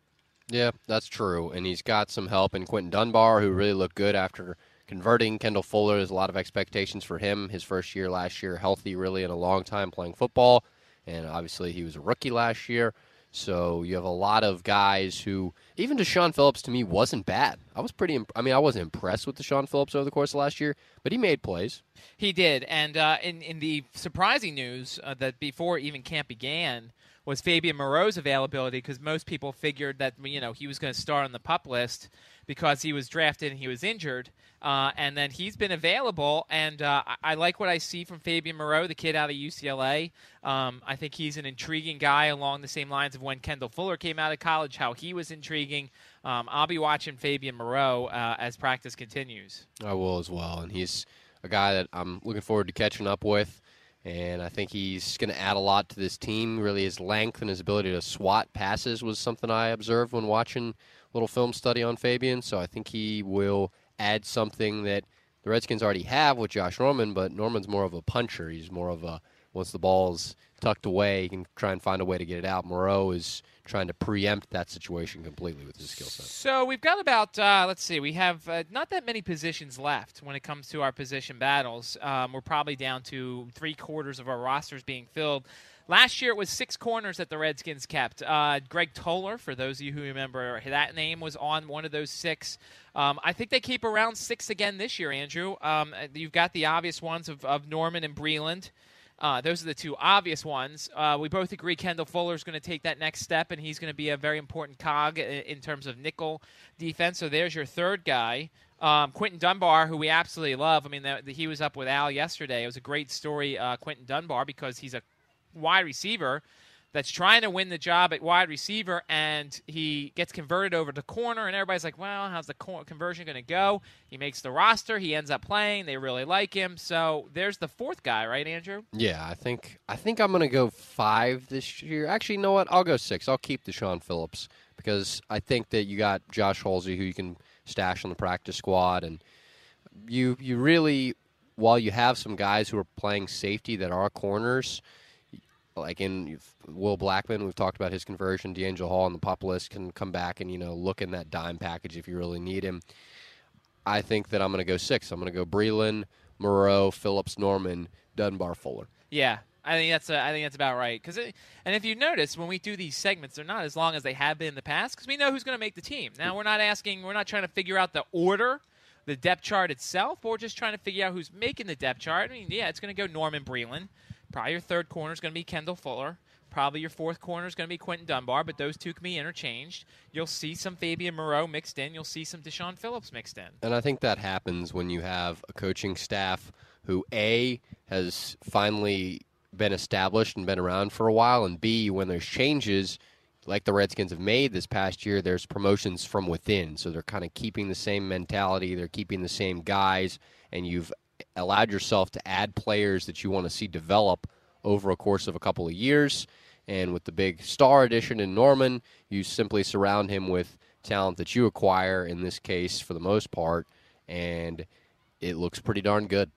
Yeah, that's true. And he's got some help in Quinton Dunbar, who really looked good after converting Kendall Fuller. There's a lot of expectations for him. His first year last year, healthy really in a long time playing football. And obviously, he was a rookie last year. So you have a lot of guys who, even Deshaun Phillips to me wasn't bad. I was pretty. Imp- I mean, I wasn't impressed with Deshaun Phillips over the course of last year, but he made plays. He did, and uh, in in the surprising news uh, that before even camp began was Fabian Moreau's availability because most people figured that you know he was going to start on the pup list because he was drafted and he was injured, uh, and then he's been available, and uh, I, I like what I see from Fabian Moreau, the kid out of UCLA. Um, I think he's an intriguing guy along the same lines of when Kendall Fuller came out of college, how he was intriguing. Um, I'll be watching Fabian Moreau uh, as practice continues. I will as well, and he's a guy that I'm looking forward to catching up with. And I think he's going to add a lot to this team. Really, his length and his ability to swat passes was something I observed when watching little film study on Fabian. So I think he will add something that the Redskins already have with Josh Norman, but Norman's more of a puncher. He's more of a once the ball's tucked away, he can try and find a way to get it out. Moreau is trying to preempt that situation completely with his skill set. So we've got about uh, let's see, we have uh, not that many positions left when it comes to our position battles. Um, we're probably down to three quarters of our rosters being filled. Last year it was six corners that the Redskins kept. Uh, Greg Toler, for those of you who remember that name, was on one of those six. Um, I think they keep around six again this year, Andrew. Um, you've got the obvious ones of, of Norman and Breeland. Uh, those are the two obvious ones. Uh, we both agree Kendall Fuller is going to take that next step, and he's going to be a very important cog in, in terms of nickel defense. So there's your third guy. Um, Quinton Dunbar, who we absolutely love. I mean, the, the, he was up with Al yesterday. It was a great story, uh, Quinton Dunbar, because he's a wide receiver that's trying to win the job at wide receiver, and he gets converted over to corner, and everybody's like, "Well, how's the conversion going to go?" He makes the roster. He ends up playing. They really like him. So there's the fourth guy, right, Andrew? Yeah, I think I think I'm going to go five this year. Actually, you know what? I'll go six. I'll keep Deshaun Phillips because I think that you got Josh Holsey, who you can stash on the practice squad, and you you really, while you have some guys who are playing safety that are corners like in Will Blackmon, we've talked about his conversion. DeAngelo Hall on the pup list can come back and you know look in that dime package if you really need him. I think that I'm going to go six. I'm going to go Breeland, Moreau, Phillips, Norman, Dunbar, Fuller. Yeah, I think that's a, I think that's about right. Because and if you notice when we do these segments, they're not as long as they have been in the past because we know who's going to make the team. Now we're not asking, we're not trying to figure out the order, the depth chart itself, but we're just trying to figure out who's making the depth chart. I mean, yeah, it's going to go Norman Breeland. Probably your third corner is going to be Kendall Fuller. Probably your fourth corner is going to be Quinton Dunbar, but those two can be interchanged. You'll see some Fabian Moreau mixed in. You'll see some Deshaun Phillips mixed in. And I think that happens when you have a coaching staff who, A, has finally been established and been around for a while, and B, when there's changes like the Redskins have made this past year, there's promotions from within. So they're kind of keeping the same mentality, they're keeping the same guys, and you've allowed yourself to add players that you want to see develop over a course of a couple of years. And with the big star addition in Norman, you simply surround him with talent that you acquire, in this case, for the most part, and it looks pretty darn good.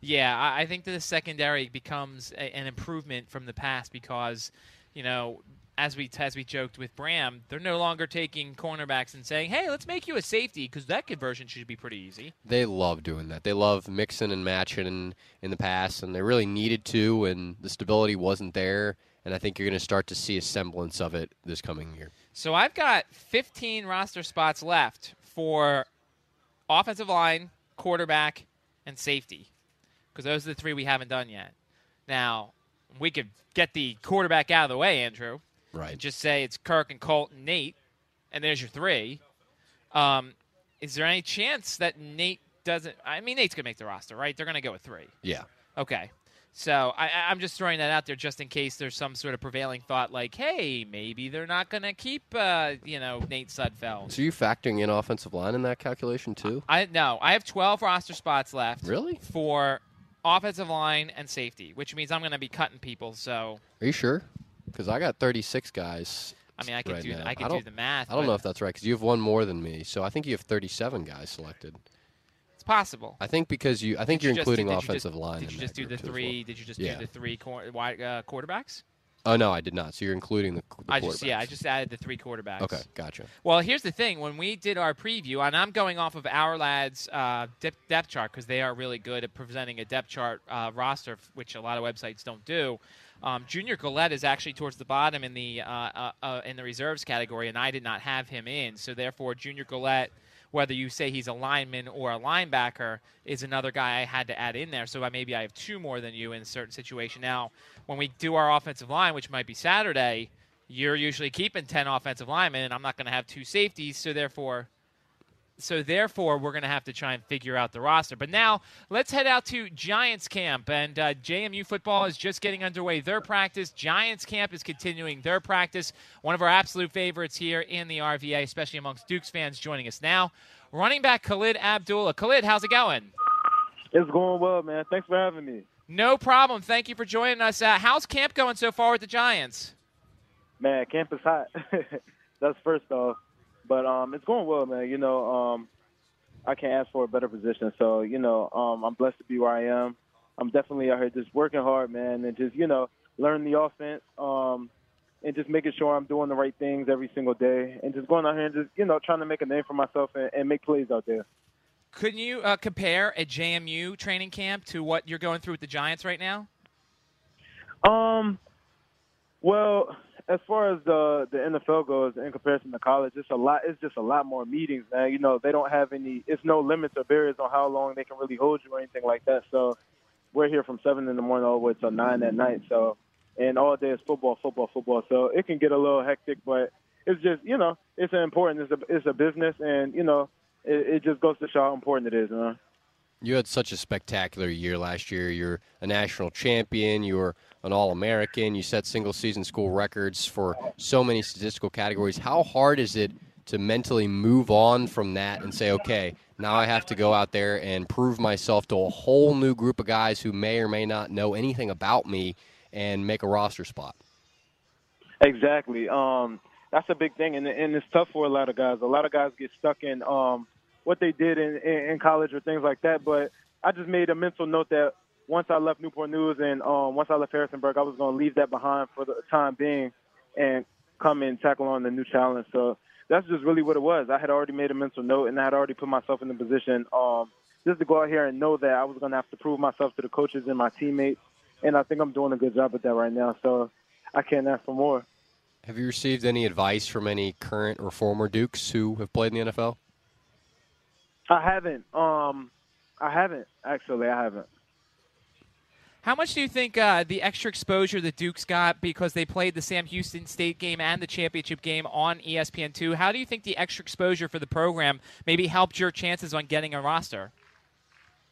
Yeah, I think the secondary becomes a, an improvement from the past because, you know, as we as we joked with Bram, they're no longer taking cornerbacks and saying, "Hey, let's make you a safety," because that conversion should be pretty easy. They love doing that. They love mixing and matching in, in the past, and they really needed to, and the stability wasn't there. And I think you're going to start to see a semblance of it this coming year. So I've got 15 roster spots left for offensive line, quarterback, and safety, because those are the three we haven't done yet. Now we could get the quarterback out of the way, Andrew Right. Just say it's Kirk and Colt and Nate, and there's your three. Um, is there any chance that Nate doesn't? I mean, Nate's gonna make the roster, right? They're gonna go with three. Yeah. Okay. So I, I'm just throwing that out there just in case there's some sort of prevailing thought, like, hey, maybe they're not going to keep, uh, you know, Nate Sudfeld. So you're factoring in offensive line in that calculation too? I no, I have 12 roster spots left. Really? For offensive line and safety, which means I'm going to be cutting people. So. Are you sure? Because I got 36 guys. I mean, I could right do now. I could I do the math. I don't know if that's right because you have one more than me. So I think you have 37 guys selected. it's possible. I think because you, I think Did you're you including did you offensive just- line. Did you just do the group too as three? Did you just Yeah. do the three cor- wide, uh, quarterbacks? Oh no, I did not. So you're including the, the I just yeah, I just added the three quarterbacks. Okay, gotcha. Well, here's the thing: when we did our preview, and I'm going off of our lads' uh, depth, depth chart because they are really good at presenting a depth chart uh, roster, which a lot of websites don't do. Um, Junior Galette is actually towards the bottom in the uh, uh, uh, in the reserves category, and I did not have him in. So therefore, Junior Galette, whether you say he's a lineman or a linebacker, is another guy I had to add in there. So I, maybe I have two more than you in a certain situation. Now, when we do our offensive line, which might be Saturday, you're usually keeping ten offensive linemen, and I'm not going to have two safeties. So therefore, so therefore we're going to have to try and figure out the roster. But now let's head out to Giants camp, and uh, JMU football is just getting underway. Their practice, Giants camp is continuing their practice. One of our absolute favorites here in the RVA, especially amongst Dukes fans, joining us now. Running back Khalid Abdullah. Khalid, how's it going? It's going well, man. Thanks for having me. No problem. Thank you for joining us. Uh, how's camp going so far with the Giants? Man, camp is hot. That's first off. But um, it's going well, man. You know, um, I can't ask for a better position. So, you know, um, I'm blessed to be where I am. I'm definitely out here just working hard, man, and just, you know, learning the offense um, and just making sure I'm doing the right things every single day and just going out here and just, you know, trying to make a name for myself and, and make plays out there. Couldn't you uh, compare a JMU training camp to what you're going through with the Giants right now? Um, Well, as far as the the NFL goes, in comparison to college, it's a lot. It's just a lot more meetings, man. You know, they don't have any. It's no limits or barriers on how long they can really hold you or anything like that. So, we're here from seven in the morning all the way till nine at night. So, and all day is football, football, football. So it can get a little hectic, but it's just you know, it's important. It's a it's a business, and you know, it, it just goes to show how important it is, man. You had such a spectacular year last year. You're a national champion. You were an All American. You set single season school records for so many statistical categories. How hard is it to mentally move on from that and say, okay, now I have to go out there and prove myself to a whole new group of guys who may or may not know anything about me and make a roster spot? Exactly. Um, that's a big thing, and, and it's tough for a lot of guys. A lot of guys get stuck in um, what they did in, in, in college or things like that. But I just made a mental note that once I left Newport News and um, once I left Harrisonburg, I was going to leave that behind for the time being and come and tackle on the new challenge. So that's just really what it was. I had already made a mental note and I had already put myself in the position um, just to go out here and know that I was going to have to prove myself to the coaches and my teammates. And I think I'm doing a good job at that right now. So I can't ask for more. Have you received any advice from any current or former Dukes who have played in the NFL? I haven't. Um, I haven't actually. I haven't. How much do you think uh, the extra exposure the Dukes got because they played the Sam Houston State game and the championship game on ESPN2? How do you think the extra exposure for the program maybe helped your chances on getting a roster?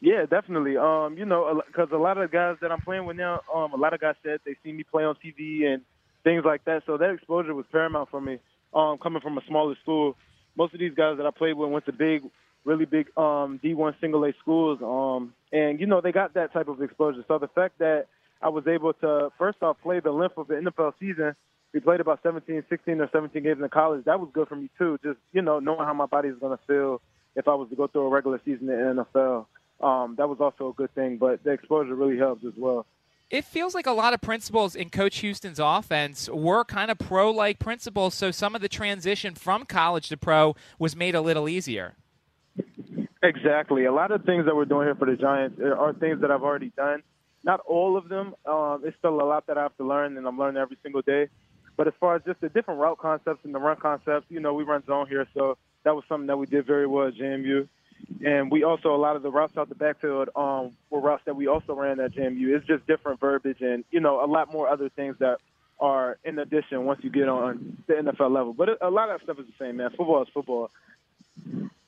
Yeah, definitely. Um, you know, because a lot of the guys that I'm playing with now, um, a lot of guys said they see me play on TV and things like that. So that exposure was paramount for me. Um, coming from a smaller school, most of these guys that I played with went to big really big um, D1 single A schools. Um, and, you know, they got that type of exposure. So the fact that I was able to, first off, play the length of the NFL season, we played about 17, 16 or 17 games in college. That was good for me, too. Just, you know, knowing how my body is going to feel if I was to go through a regular season in the NFL. Um, that was also a good thing, but the exposure really helped as well. It feels like a lot of principles in Coach Houston's offense were kind of pro like principles, so some of the transition from college to pro was made a little easier. Exactly. A lot of things that we're doing here for the Giants are things that I've already done. Not all of them. Um, it's still a lot that I have to learn, and I'm learning every single day. But as far as just the different route concepts and the run concepts, you know, we run zone here, so that was something that we did very well at JMU. And we also a lot of the routes out the backfield um, were routes that we also ran at JMU. It's just different verbiage and you know a lot more other things that are in addition once you get on the NFL level. But a lot of that stuff is the same, man. Football is football.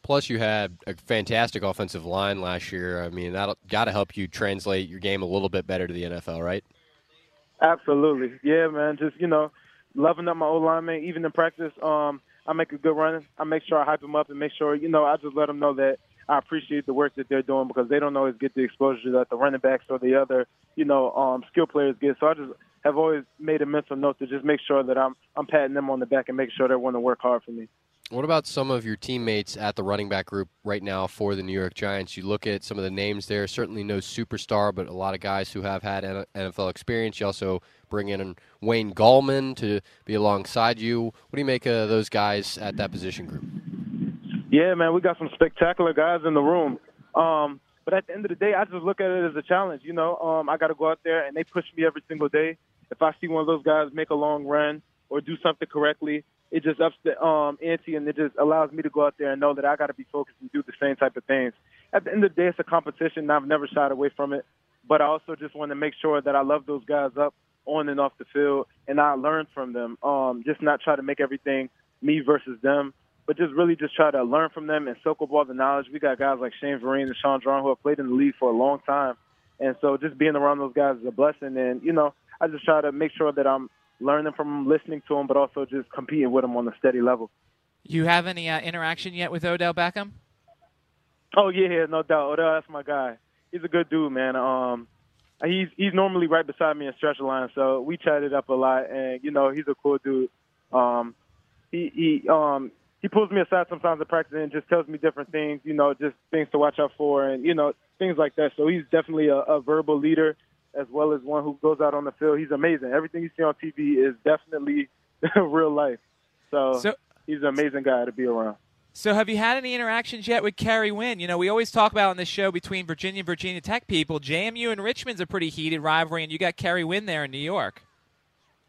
Plus, you had a fantastic offensive line last year. I mean, that got to help you translate your game a little bit better to the NFL, right? Absolutely, yeah, man. Just you know, loving up my old lineman. Even in practice, um, I make a good run. I make sure I hype them up and make sure you know I just let them know that I appreciate the work that they're doing because they don't always get the exposure that the running backs or the other you know um, skill players get. So I just have always made a mental note to just make sure that I'm I'm patting them on the back and make sure they want to work hard for me. What about some of your teammates at the running back group right now for the New York Giants? You look at some of the names there, certainly no superstar, but a lot of guys who have had NFL experience. You also bring in Wayne Gallman to be alongside you. What do you make of those guys at that position group? Yeah, man, we got some spectacular guys in the room. Um, but at the end of the day, I just look at it as a challenge. You know, um, I got to go out there and they push me every single day. If I see one of those guys make a long run or do something correctly, it just ups the um, ante and it just allows me to go out there and know that I got to be focused and do the same type of things. At the end of the day, it's a competition, and I've never shied away from it. But I also just want to make sure that I love those guys up on and off the field, and I learn from them. Um, just not try to make everything me versus them, but just really just try to learn from them and soak up all the knowledge. We got guys like Shane Vereen and Shaun Draughn who have played in the league for a long time, and so just being around those guys is a blessing. And you know, I just try to make sure that I'm learning from listening to him, but also just competing with him on a steady level. You have any uh, interaction yet with Odell Beckham? Oh yeah, no doubt. Odell, that's my guy. He's a good dude, man. Um, he's he's normally right beside me in stretch line, so we chatted up a lot, and you know he's a cool dude. Um, he he um he pulls me aside sometimes at practice and just tells me different things, you know, just things to watch out for, and you know things like that. So he's definitely a, a verbal leader as well as one who goes out on the field. He's amazing. Everything you see on TV is definitely real life. So, so, he's an amazing guy to be around. So, have you had any interactions yet with Kerry Wynn? You know, we always talk about on this show between Virginia and Virginia Tech people. JMU and Richmond's a pretty heated rivalry, and you got Kerry Wynn there in New York.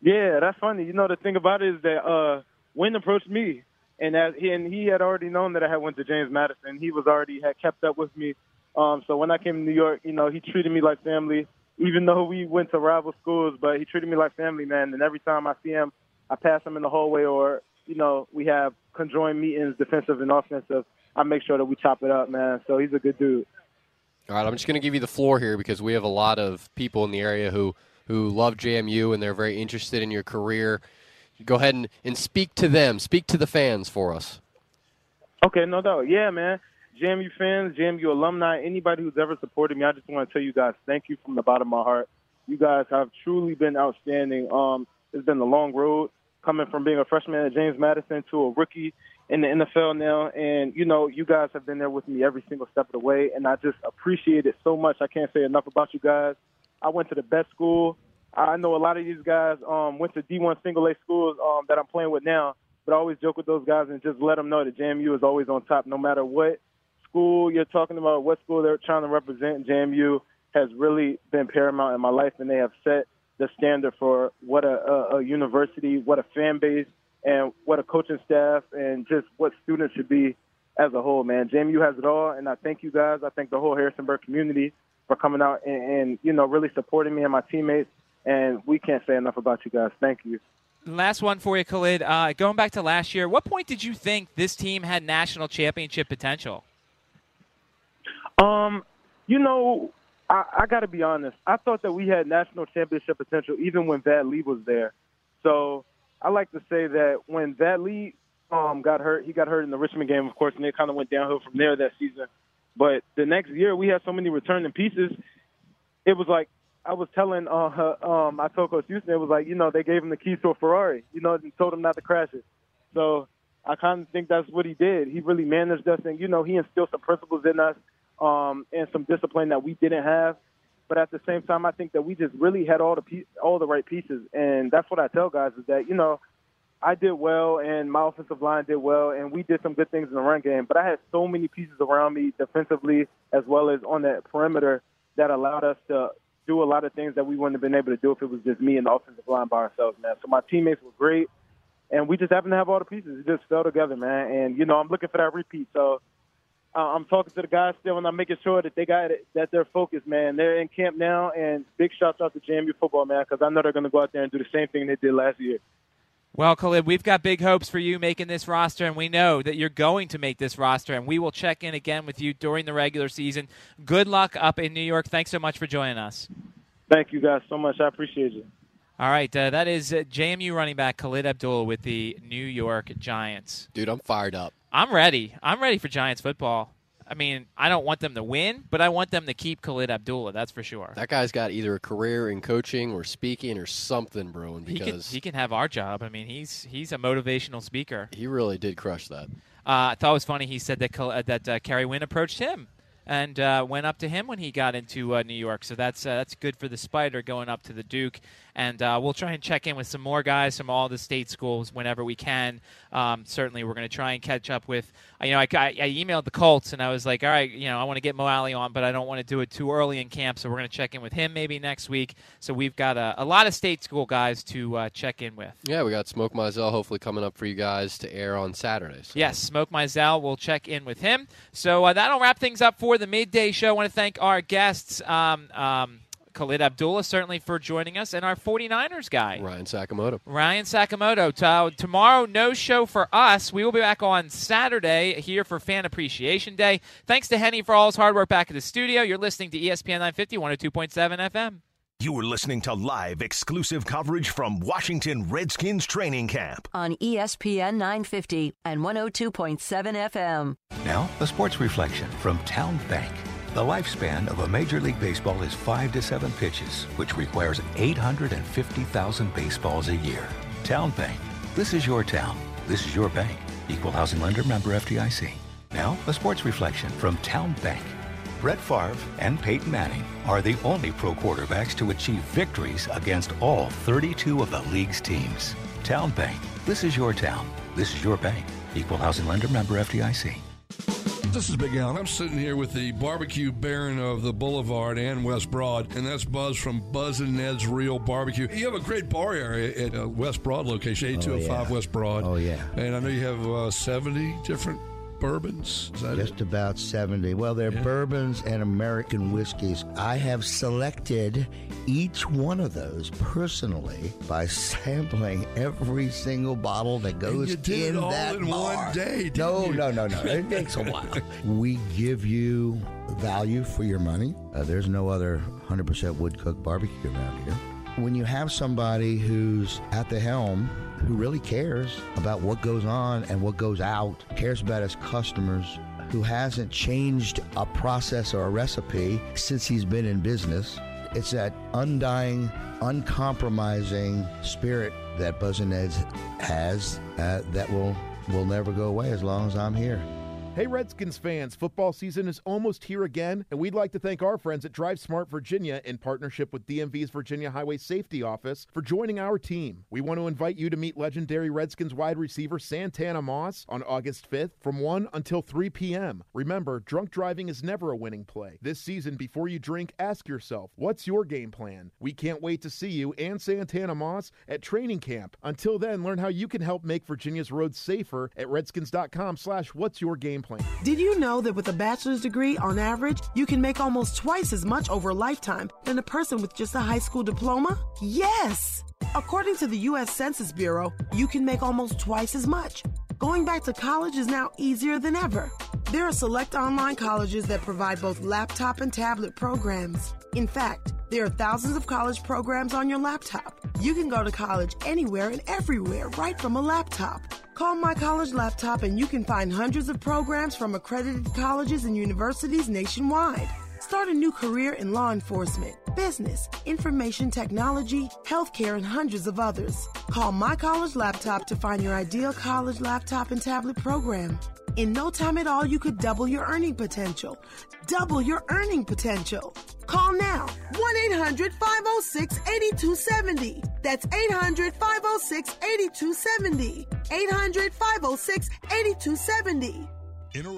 Yeah, that's funny. You know, the thing about it is that uh, Wynn approached me, and that he and he had already known that I had went to James Madison. He was already had kept up with me. Um, so when I came to New York, you know, he treated me like family, even though we went to rival schools. But he treated me like family, man. And every time I see him, I pass him in the hallway, or you know, we have conjoined meetings, defensive and offensive. I make sure that we chop it up, man. So he's a good dude. All right, I'm just going to give you the floor here because we have a lot of people in the area who who love JMU and they're very interested in your career. Go ahead and, and speak to them. Speak to the fans for us. Okay, no doubt. Yeah, man. JMU fans, JMU alumni, anybody who's ever supported me, I just want to tell you guys thank you from the bottom of my heart. You guys have truly been outstanding. Um, it's been a long road coming from being a freshman at James Madison to a rookie in the NFL now. And, you know, you guys have been there with me every single step of the way. And I just appreciate it so much. I can't say enough about you guys. I went to the best school. I know a lot of these guys um, went to D1 single A schools um, that I'm playing with now, but I always joke with those guys and just let them know that JMU is always on top, no matter what school you're talking about, what school they're trying to represent. JMU has really been paramount in my life, and they have set the standard for what a, a, a university, what a fan base, and what a coaching staff, and just what students should be as a whole. Man, JMU has it all, and I thank you guys. I thank the whole Harrisonburg community for coming out and, and you know really supporting me and my teammates. And we can't say enough about you guys. Thank you. Last one for you, Khalid. Uh, going back to last year, what point did you think this team had national championship potential? Um, you know, I, I got to be honest. I thought that we had national championship potential even when Vad Lee was there. So I like to say that when Vad Lee um, got hurt, he got hurt in the Richmond game, of course, and it kind of went downhill from there that season. But the next year, we had so many returning pieces. It was like I was telling uh, um, I told Coach Houston, it was like you know they gave him the keys to a Ferrari, you know, and told him not to crash it. So I kind of think that's what he did. He really managed us, and you know, he instilled some principles in us um, and some discipline that we didn't have. But at the same time, I think that we just really had all the pe- all the right pieces, and that's what I tell guys is that you know I did well, and my offensive line did well, and we did some good things in the run game. But I had so many pieces around me defensively as well as on that perimeter that allowed us to do a lot of things that we wouldn't have been able to do if it was just me and the offensive line by ourselves, man. So my teammates were great, and we just happened to have all the pieces. It just fell together, man. And you know, I'm looking for that repeat. So I'm talking to the guys still, and I'm making sure that they got it, that they're focused, man. They're in camp now, and big shouts out to JMU football, man, because I know they're going to go out there and do the same thing they did last year. Well, Khalid, we've got big hopes for you making this roster, and we know that you're going to make this roster, and we will check in again with you during the regular season. Good luck up in New York. Thanks so much for joining us. Thank you guys so much. I appreciate you. All right, uh, that is uh, JMU running back Khalid Abdul with the New York Giants. Dude, I'm fired up. I'm ready. I'm ready for Giants football. I mean, I don't want them to win, but I want them to keep Khalid Abdullah. That's for sure. That guy's got either a career in coaching or speaking or something brewing He can, because he can have our job. I mean, he's he's a motivational speaker. he really did crush that. Uh, I thought it was funny. He said that uh, that uh, Kerry Wynn approached him and uh, went up to him when he got into uh, New York. So that's uh, that's good for the Spider going up to the Duke. And uh, we'll try and check in with some more guys from all the state schools whenever we can. Um, certainly, we're going to try and catch up with. You know, I, I, I emailed the Colts and I was like, all right, you know, I want to get Mo Alley on, but I don't want to do it too early in camp. So we're going to check in with him maybe next week. So we've got a, a lot of state school guys to uh, check in with. Yeah, we got Smoke Mizzell hopefully coming up for you guys to air on Saturdays. Yes, Smoke Mizzell. We'll check in with him. So uh, that'll wrap things up for the midday show. I want to thank our guests, um, um, Khalid Abdullah, certainly for joining us, and our 49ers guy. Ryan Sakamoto. Ryan Sakamoto. T- tomorrow, no show for us. We will be back on Saturday here for Fan Appreciation Day. Thanks to Henny for all his hard work back at the studio. You're listening to ESPN 950, 102.7 FM. You are listening to live exclusive coverage from Washington Redskins training camp. on ESPN 950 and 102.7 FM. Now, a sports reflection from Town Bank. The lifespan of a Major League Baseball is five to seven pitches, which requires 850,000 baseballs a year. Town Bank. This is your town. This is your bank. Equal housing lender member FDIC. Now, a sports reflection from Town Bank. Brett Favre and Peyton Manning are the only pro quarterbacks to achieve victories against all 32 of the league's teams. Town Bank. This is your town. This is your bank. Equal housing lender member FDIC. This is Big Al. I'm sitting here with the barbecue baron of the Boulevard and West Broad, and that's Buzz from Buzz and Ned's Real Barbecue. You have a great bar area at uh, West Broad location, 8205 yeah. West Broad. Oh, yeah. And I know you have uh, 70 different bourbons. Is that Just it? about 70. Well, they're Yeah. bourbons and American whiskeys. I have selected each one of those personally by sampling every single bottle that goes in that in bar. one day, no, you? no, no, no. It takes a while. we give you value for your money. Uh, there's no other 100% wood cooked barbecue around here. When you have somebody who's at the helm who really cares about what goes on and what goes out, cares about his customers, who hasn't changed a process or a recipe since he's been in business. It's that undying, uncompromising spirit that Buzz and Ned's has uh, that will will never go away as long as I'm here. Hey, Redskins fans, football season is almost here again, and we'd like to thank our friends at Drive Smart Virginia in partnership with DMV's Virginia Highway Safety Office for joining our team. We want to invite you to meet legendary Redskins wide receiver Santana Moss on August 5th from 1 until 3 p.m. Remember, drunk driving is never a winning play. This season, before you drink, ask yourself, what's your game plan? We can't wait to see you and Santana Moss at training camp. Until then, learn how you can help make Virginia's roads safer at redskins.com slash what's your game Did you know that with a bachelor's degree, on average, you can make almost twice as much over a lifetime than a person with just a high school diploma? Yes! According to the U.S. Census Bureau, you can make almost twice as much. Going back to college is now easier than ever. There are select online colleges that provide both laptop and tablet programs. In fact, there are thousands of college programs on your laptop. You can go to college anywhere and everywhere right from a laptop. Call My College Laptop and you can find hundreds of programs from accredited colleges and universities nationwide. Start a new career in law enforcement, business, information technology, healthcare, and hundreds of others. Call My College Laptop to find your ideal college laptop and tablet program. In no time at all, you could double your earning potential. Double your earning potential. Call now 1 800 506 8270. That's 800 506 8270. 800 506 8270. Interested